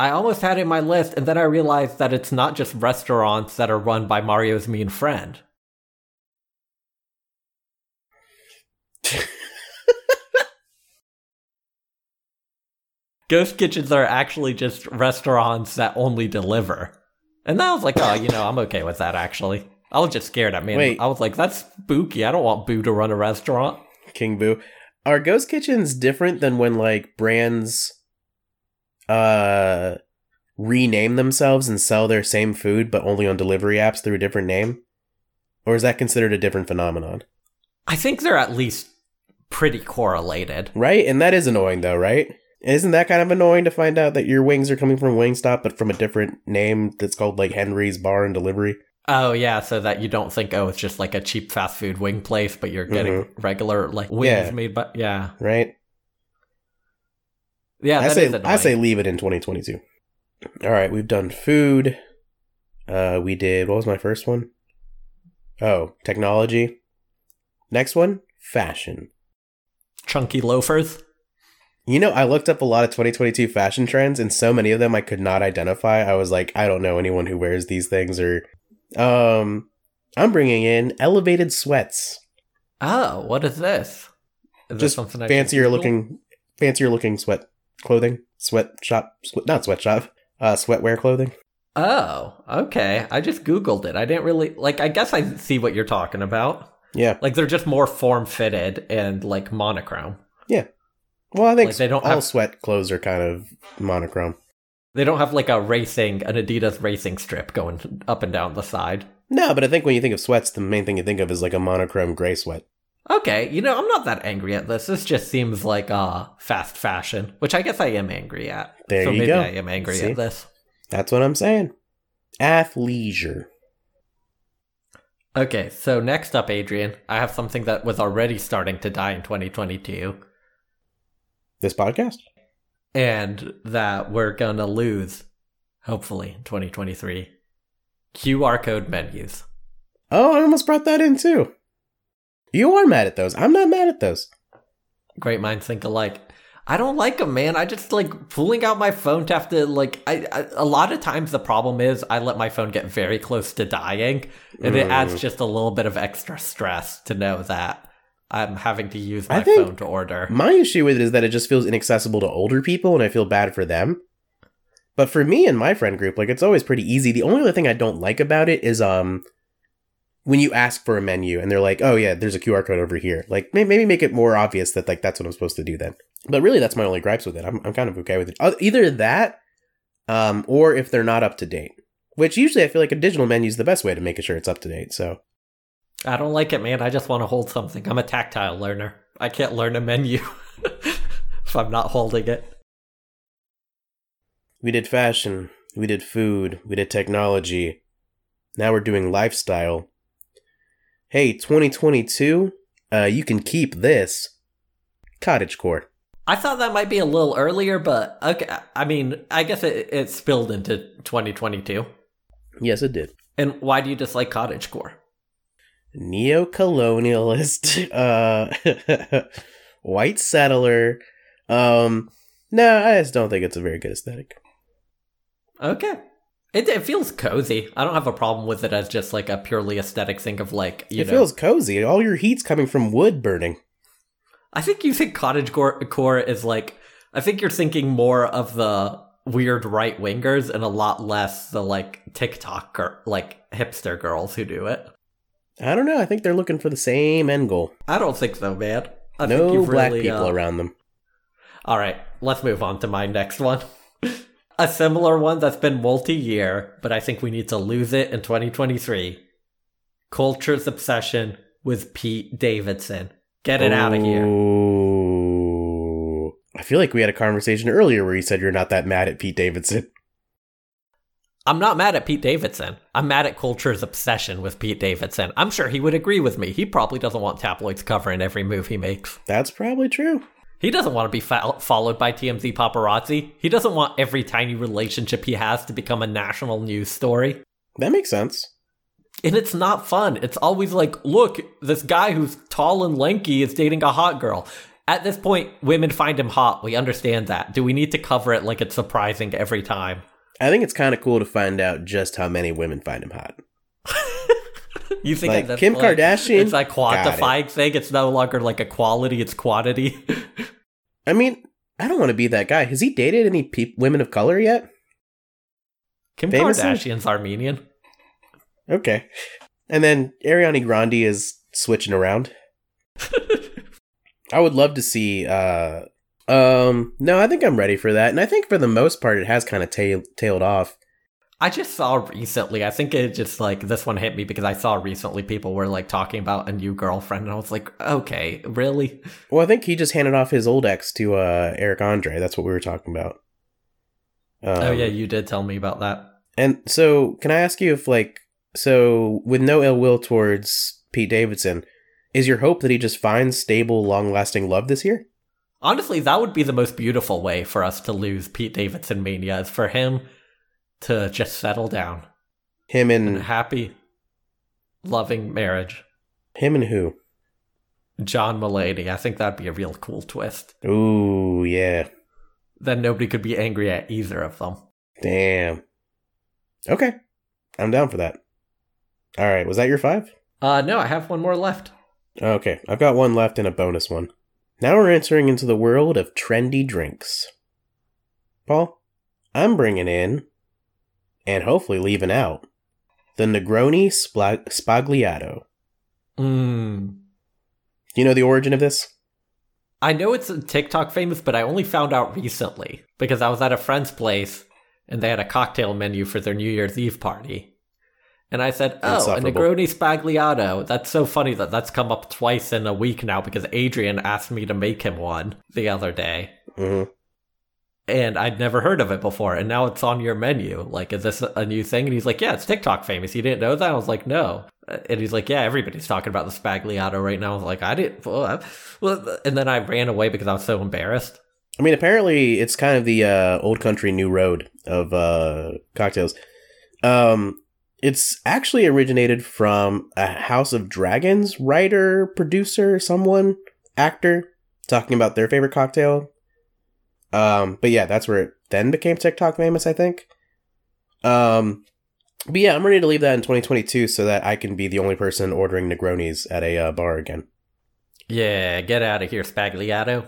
I almost had it in my list, and then I realized that it's not just restaurants that are run by Mario's mean friend. Ghost kitchens are actually just restaurants that only deliver. And then I was like, oh, you know, I'm okay with that actually. I was just scared. I mean, Wait. I was like, that's spooky. I don't want Boo to run a restaurant. King Boo. Are ghost kitchens different than when like brands uh rename themselves and sell their same food but only on delivery apps through a different name? Or is that considered a different phenomenon? I think they're at least pretty correlated. Right? And that is annoying though, right? Isn't that kind of annoying to find out that your wings are coming from Wingstop but from a different name that's called like Henry's Bar and Delivery? Oh yeah, so that you don't think oh it's just like a cheap fast food wing place, but you're getting regular like wings Mm-hmm. Yeah. made by yeah Right? Yeah. I say I say leave it in 2022. All right, we've done food. Uh, we did what was my first one? Oh, technology. Next one, fashion. chunky loafers. You know, I looked up a lot of 2022 fashion trends, and so many of them I could not identify. I was like, I don't know anyone who wears these things, or um, I'm bringing in elevated sweats, Oh, what is this? Is this just something I fancier looking, fancier looking sweat clothing, sweat shop, not sweatshop, uh, sweatwear clothing. Oh, okay. I just googled it. I didn't really like. I guess I see what you're talking about. Yeah, Like they're just more form fitted and like monochrome. Yeah. Well, I think Like, they don't all have- sweat clothes are kind of monochrome. They don't have like a racing, an Adidas racing strip going up and down the side. No, but I think when you think of sweats, the main thing you think of is like a monochrome gray sweat. Okay, you know, I'm not that angry at this. This just seems like uh fast fashion, which I guess I am angry at. There so you maybe go. I am angry See? at this. That's what I'm saying. Athleisure. Okay, so next up, Adrian, I have something that was already starting to die in 2022, This podcast? and that we're gonna lose, hopefully, in 2023. QR code menus. Oh, I almost brought that in too. You are mad at those. I'm not mad at those. Great minds think alike. I don't like them, man. I just like pulling out my phone to have to like. I, I a lot of times the problem is I let my phone get very close to dying, and it Mm. adds just a little bit of extra stress to know that I'm having to use my phone to order. My issue with it is that it just feels inaccessible to older people, and I feel bad for them. But for me and my friend group, like it's always pretty easy. The only other thing I don't like about it is um when you ask for a menu and they're like, "Oh yeah, there's a QR code over here." Like maybe make it more obvious that like that's what I'm supposed to do then. But really, that's my only gripes with it. I'm I'm kind of okay with it. Either that, um, or if they're not up to date. Which usually I feel like a digital menu is the best way to make sure it's up to date. So I don't like it, man. I just want to hold something. I'm a tactile learner. I can't learn a menu if I'm not holding it. We did fashion, we did food, we did technology. Now we're doing lifestyle. Hey, 2022, uh, you can keep this. Cottagecore. I thought that might be a little earlier, but okay. I mean, I guess it, it spilled into 2022. Yes, it did. And why do you dislike cottagecore? Neo-colonialist, uh, white settler. Um, no, I just don't think it's a very good aesthetic. Okay. It, it feels cozy. I don't have a problem with it as just like a purely aesthetic thing of like, you it know. feels cozy. All your heat's coming from wood burning. I think you think cottage core is like, I think you're thinking more of the weird right wingers and a lot less the like TikTok or like hipster girls who do it. I don't know. I think they're looking for the same end goal. I don't think so, man. I think No you've black really, people uh, around them. All right, let's move on to my next one. A similar one that's been multi year, but I think we need to lose it in 2023. Culture's obsession with Pete Davidson. Get it out of here. I feel like we had a conversation earlier where you said you're not that mad at Pete Davidson. I'm not mad at Pete Davidson. I'm mad at Culture's obsession with Pete Davidson. I'm sure he would agree with me. He probably doesn't want tabloids covering every move he makes. That's probably true. He doesn't want to be fo- followed by TMZ paparazzi. He doesn't want every tiny relationship he has to become a national news story. That makes sense. And it's not fun. It's always like, look, this guy who's tall and lanky is dating a hot girl. At this point, women find him hot. We understand that. Do we need to cover it like it's surprising every time? I think it's kind of cool to find out just how many women find him hot. You think Like, that's Kim Kardashian? It's like Got it. quantifying thing. It's no longer like a quality, it's quantity. I mean, I don't want to be that guy. Has he dated any pe- women of color yet? Kim Famously? Kardashian's Armenian. Okay. And then Ariana Grande is switching around. I would love to see uh um no, I think I'm ready for that. And I think for the most part it has kind of tail- tailed off. I just saw recently. I think it just like this one hit me because I saw recently people were like talking about a new girlfriend, and I was like, okay, really? Well, I think he just handed off his old ex to uh Eric Andre. That's what we were talking about. Um, oh yeah, you did tell me about that. And so, can I ask you if, like, so with no ill will towards Pete Davidson, is your hope that he just finds stable, long lasting love this year? Honestly, that would be the most beautiful way for us to lose Pete Davidson mania is for him to just settle down Him in a happy, loving marriage. him and who? John Mulaney. I think that'd be a real cool twist. Ooh, yeah. Then nobody could be angry at either of them. Damn. Okay, I'm down for that. All right, was that your five? Uh, no, I have one more left. Okay, I've got one left and a bonus one. Now we're entering into the world of trendy drinks. Paul, I'm bringing in, and hopefully leaving out, the Negroni Spla- Sbagliato. Mmm. Do you know the origin of this? I know it's TikTok famous, but I only found out recently because I was at a friend's place and they had a cocktail menu for their New Year's Eve party. And I said, Oh, a Negroni Sbagliato. That's so funny that that's come up twice in a week now because Adrian asked me to make him one the other day. hmm And I'd never heard of it before. And now it's on your menu. Like, is this a new thing? And he's like, Yeah, it's TikTok famous. You didn't know that? I was like, No. And he's like, Yeah, everybody's talking about the Sbagliato right now. I was like, I didn't. Well, and then I ran away because I was so embarrassed. I mean, apparently it's kind of the uh, old country new road of uh, cocktails. Um, it's actually originated from a House of Dragons writer, producer, someone, actor, talking about their favorite cocktail. Um, but yeah, that's where it then became TikTok famous, I think. Um, but yeah, I'm ready to leave that in 2022 so that I can be the only person ordering Negronis at a uh, bar again. Yeah, get out of here, Sbagliato.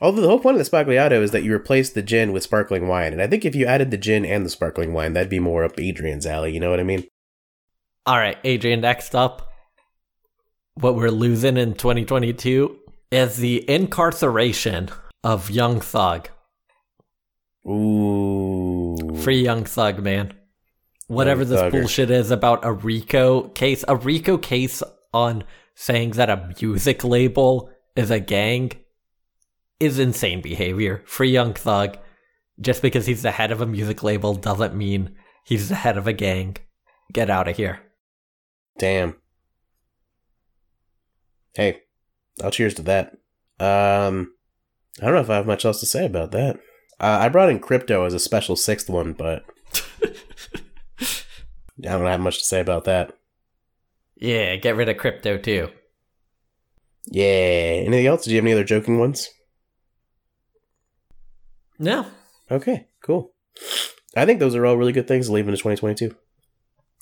Although the whole point of the Sbagliato is that you replace the gin with sparkling wine, and I think if you added the gin and the sparkling wine, that'd be more up Adrian's alley. You know what I mean? All right, Adrian, next up. What we're losing in 2022 is the incarceration of Young Thug. Ooh, Free Young Thug, man. Whatever Young this Thugger. bullshit is about a RICO case, a RICO case on saying that a music label is a gang is insane behavior. Free Young Thug. Just because he's the head of a music label doesn't mean he's the head of a gang. Get out of here. Damn. Hey, I'll cheers to that. Um, I don't know if I have much else to say about that. Uh, I brought in crypto as a special sixth one, but I don't have much to say about that. Yeah, get rid of crypto too. Yeah. Anything else? Do you have any other joking ones? No. Okay, cool. I think those are all really good things to leave into 2022.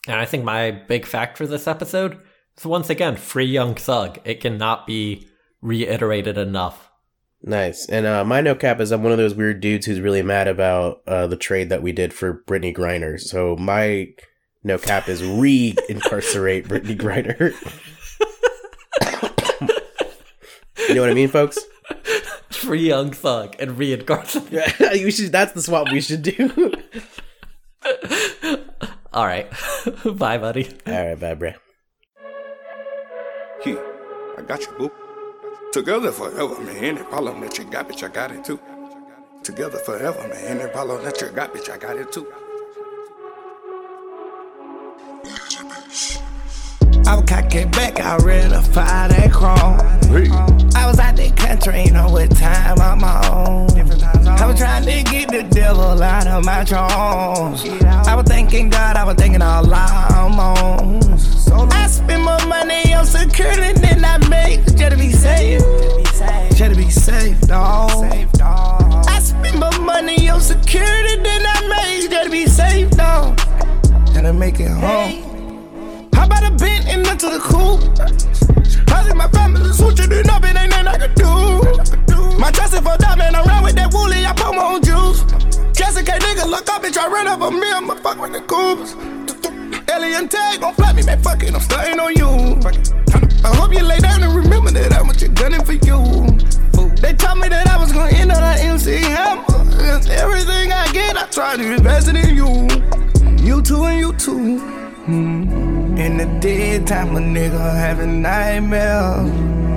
And I think my big fact for this episode is once again free young thug. It cannot be reiterated enough. Nice. And uh, my no cap is I'm one of those weird dudes who's really mad about uh, the trade that we did for Brittney Griner. So my No cap is re-incarcerate Brittney Griner. you know what I mean, folks? Free Young Thug and reincarnate. we should. That's the swap we should do. All right. Bye, buddy. All right, bye, Bray. He, I got you, boo. Together forever, man. Any problem that you got, bitch, I got it too. Together forever, man. Any problem that you got, bitch, I got it too. I was cocky back, I ready to fire that chrome. Hey, I was out the country, you know, with time on my own. I was trying to get the devil out of my drones. I was thanking God, I was thinking all almost. I spend more money on security be safe, dawg. I spend more money on security than I make gotta be safe. And to make it home. How about a bent and into the coop? I think my family switching it up, it ain't nothing I can do. My dressing for diamond, I'm with that woolly, I put my own juice. Jessica nigga, look up, bitch, I run up a meal, I'ma fuck with the coopers. Alien tag gon' fly me, man, fuck it, I'm starting on you. I hope you lay down and remember that I'm you gunning for you. They told me that I was gonna end on an MC hammer. Everything I get, I try to invest it in you. You too and you too. Hmm. In the daytime, a nigga having nightmares.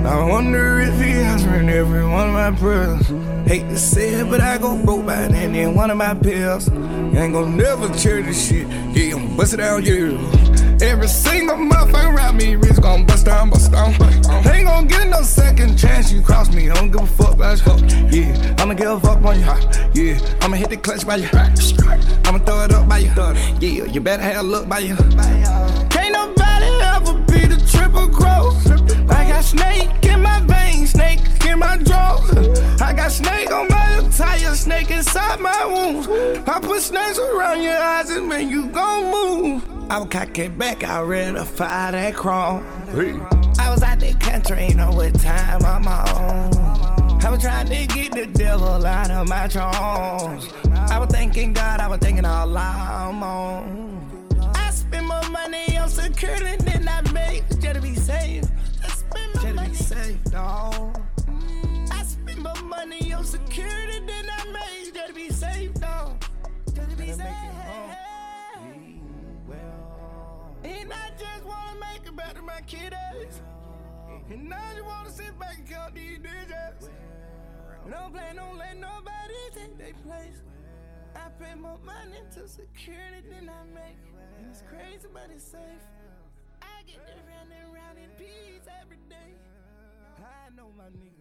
I wonder if he answering every one of my prayers. Hate to say it, but I go broke by any one of my pills. Ain't gonna never cheer this shit. Yeah, I'm bust it down, yeah. Every single motherfucker around me, Rich gon' bust down, bust down. Ain't gon' get no second chance. You cross me, I don't give a fuck about you. Yeah, I'ma give a fuck on you. Yeah, I'ma hit the clutch by you. I'ma throw it up by you. Yeah, you better have a look by you. Can't nobody ever be the triple cross. I got snake in my veins, snake in my drawers. I got snake on my attire, snake inside my wounds. I put snakes around your eyes and make you gon' move. I was cocky back, I fire that chrome. hey, I was out the country, you know, with time on my own. I was trying to get the devil out of my drones. I was thanking God, I was thinking all along. I spend more money on security than I make just to be safe. I spend money. Just mm, to be safe, dawg. I spend more money on security than I make just to be safe, dawg. Just to be safe. And I just wanna make it better, my kiddos. And I just wanna sit back and count these digits. No plan, don't let nobody take their place. I pay more money to security than I make. It's crazy, but it's safe. I get to and round in peace every day. I know my niggas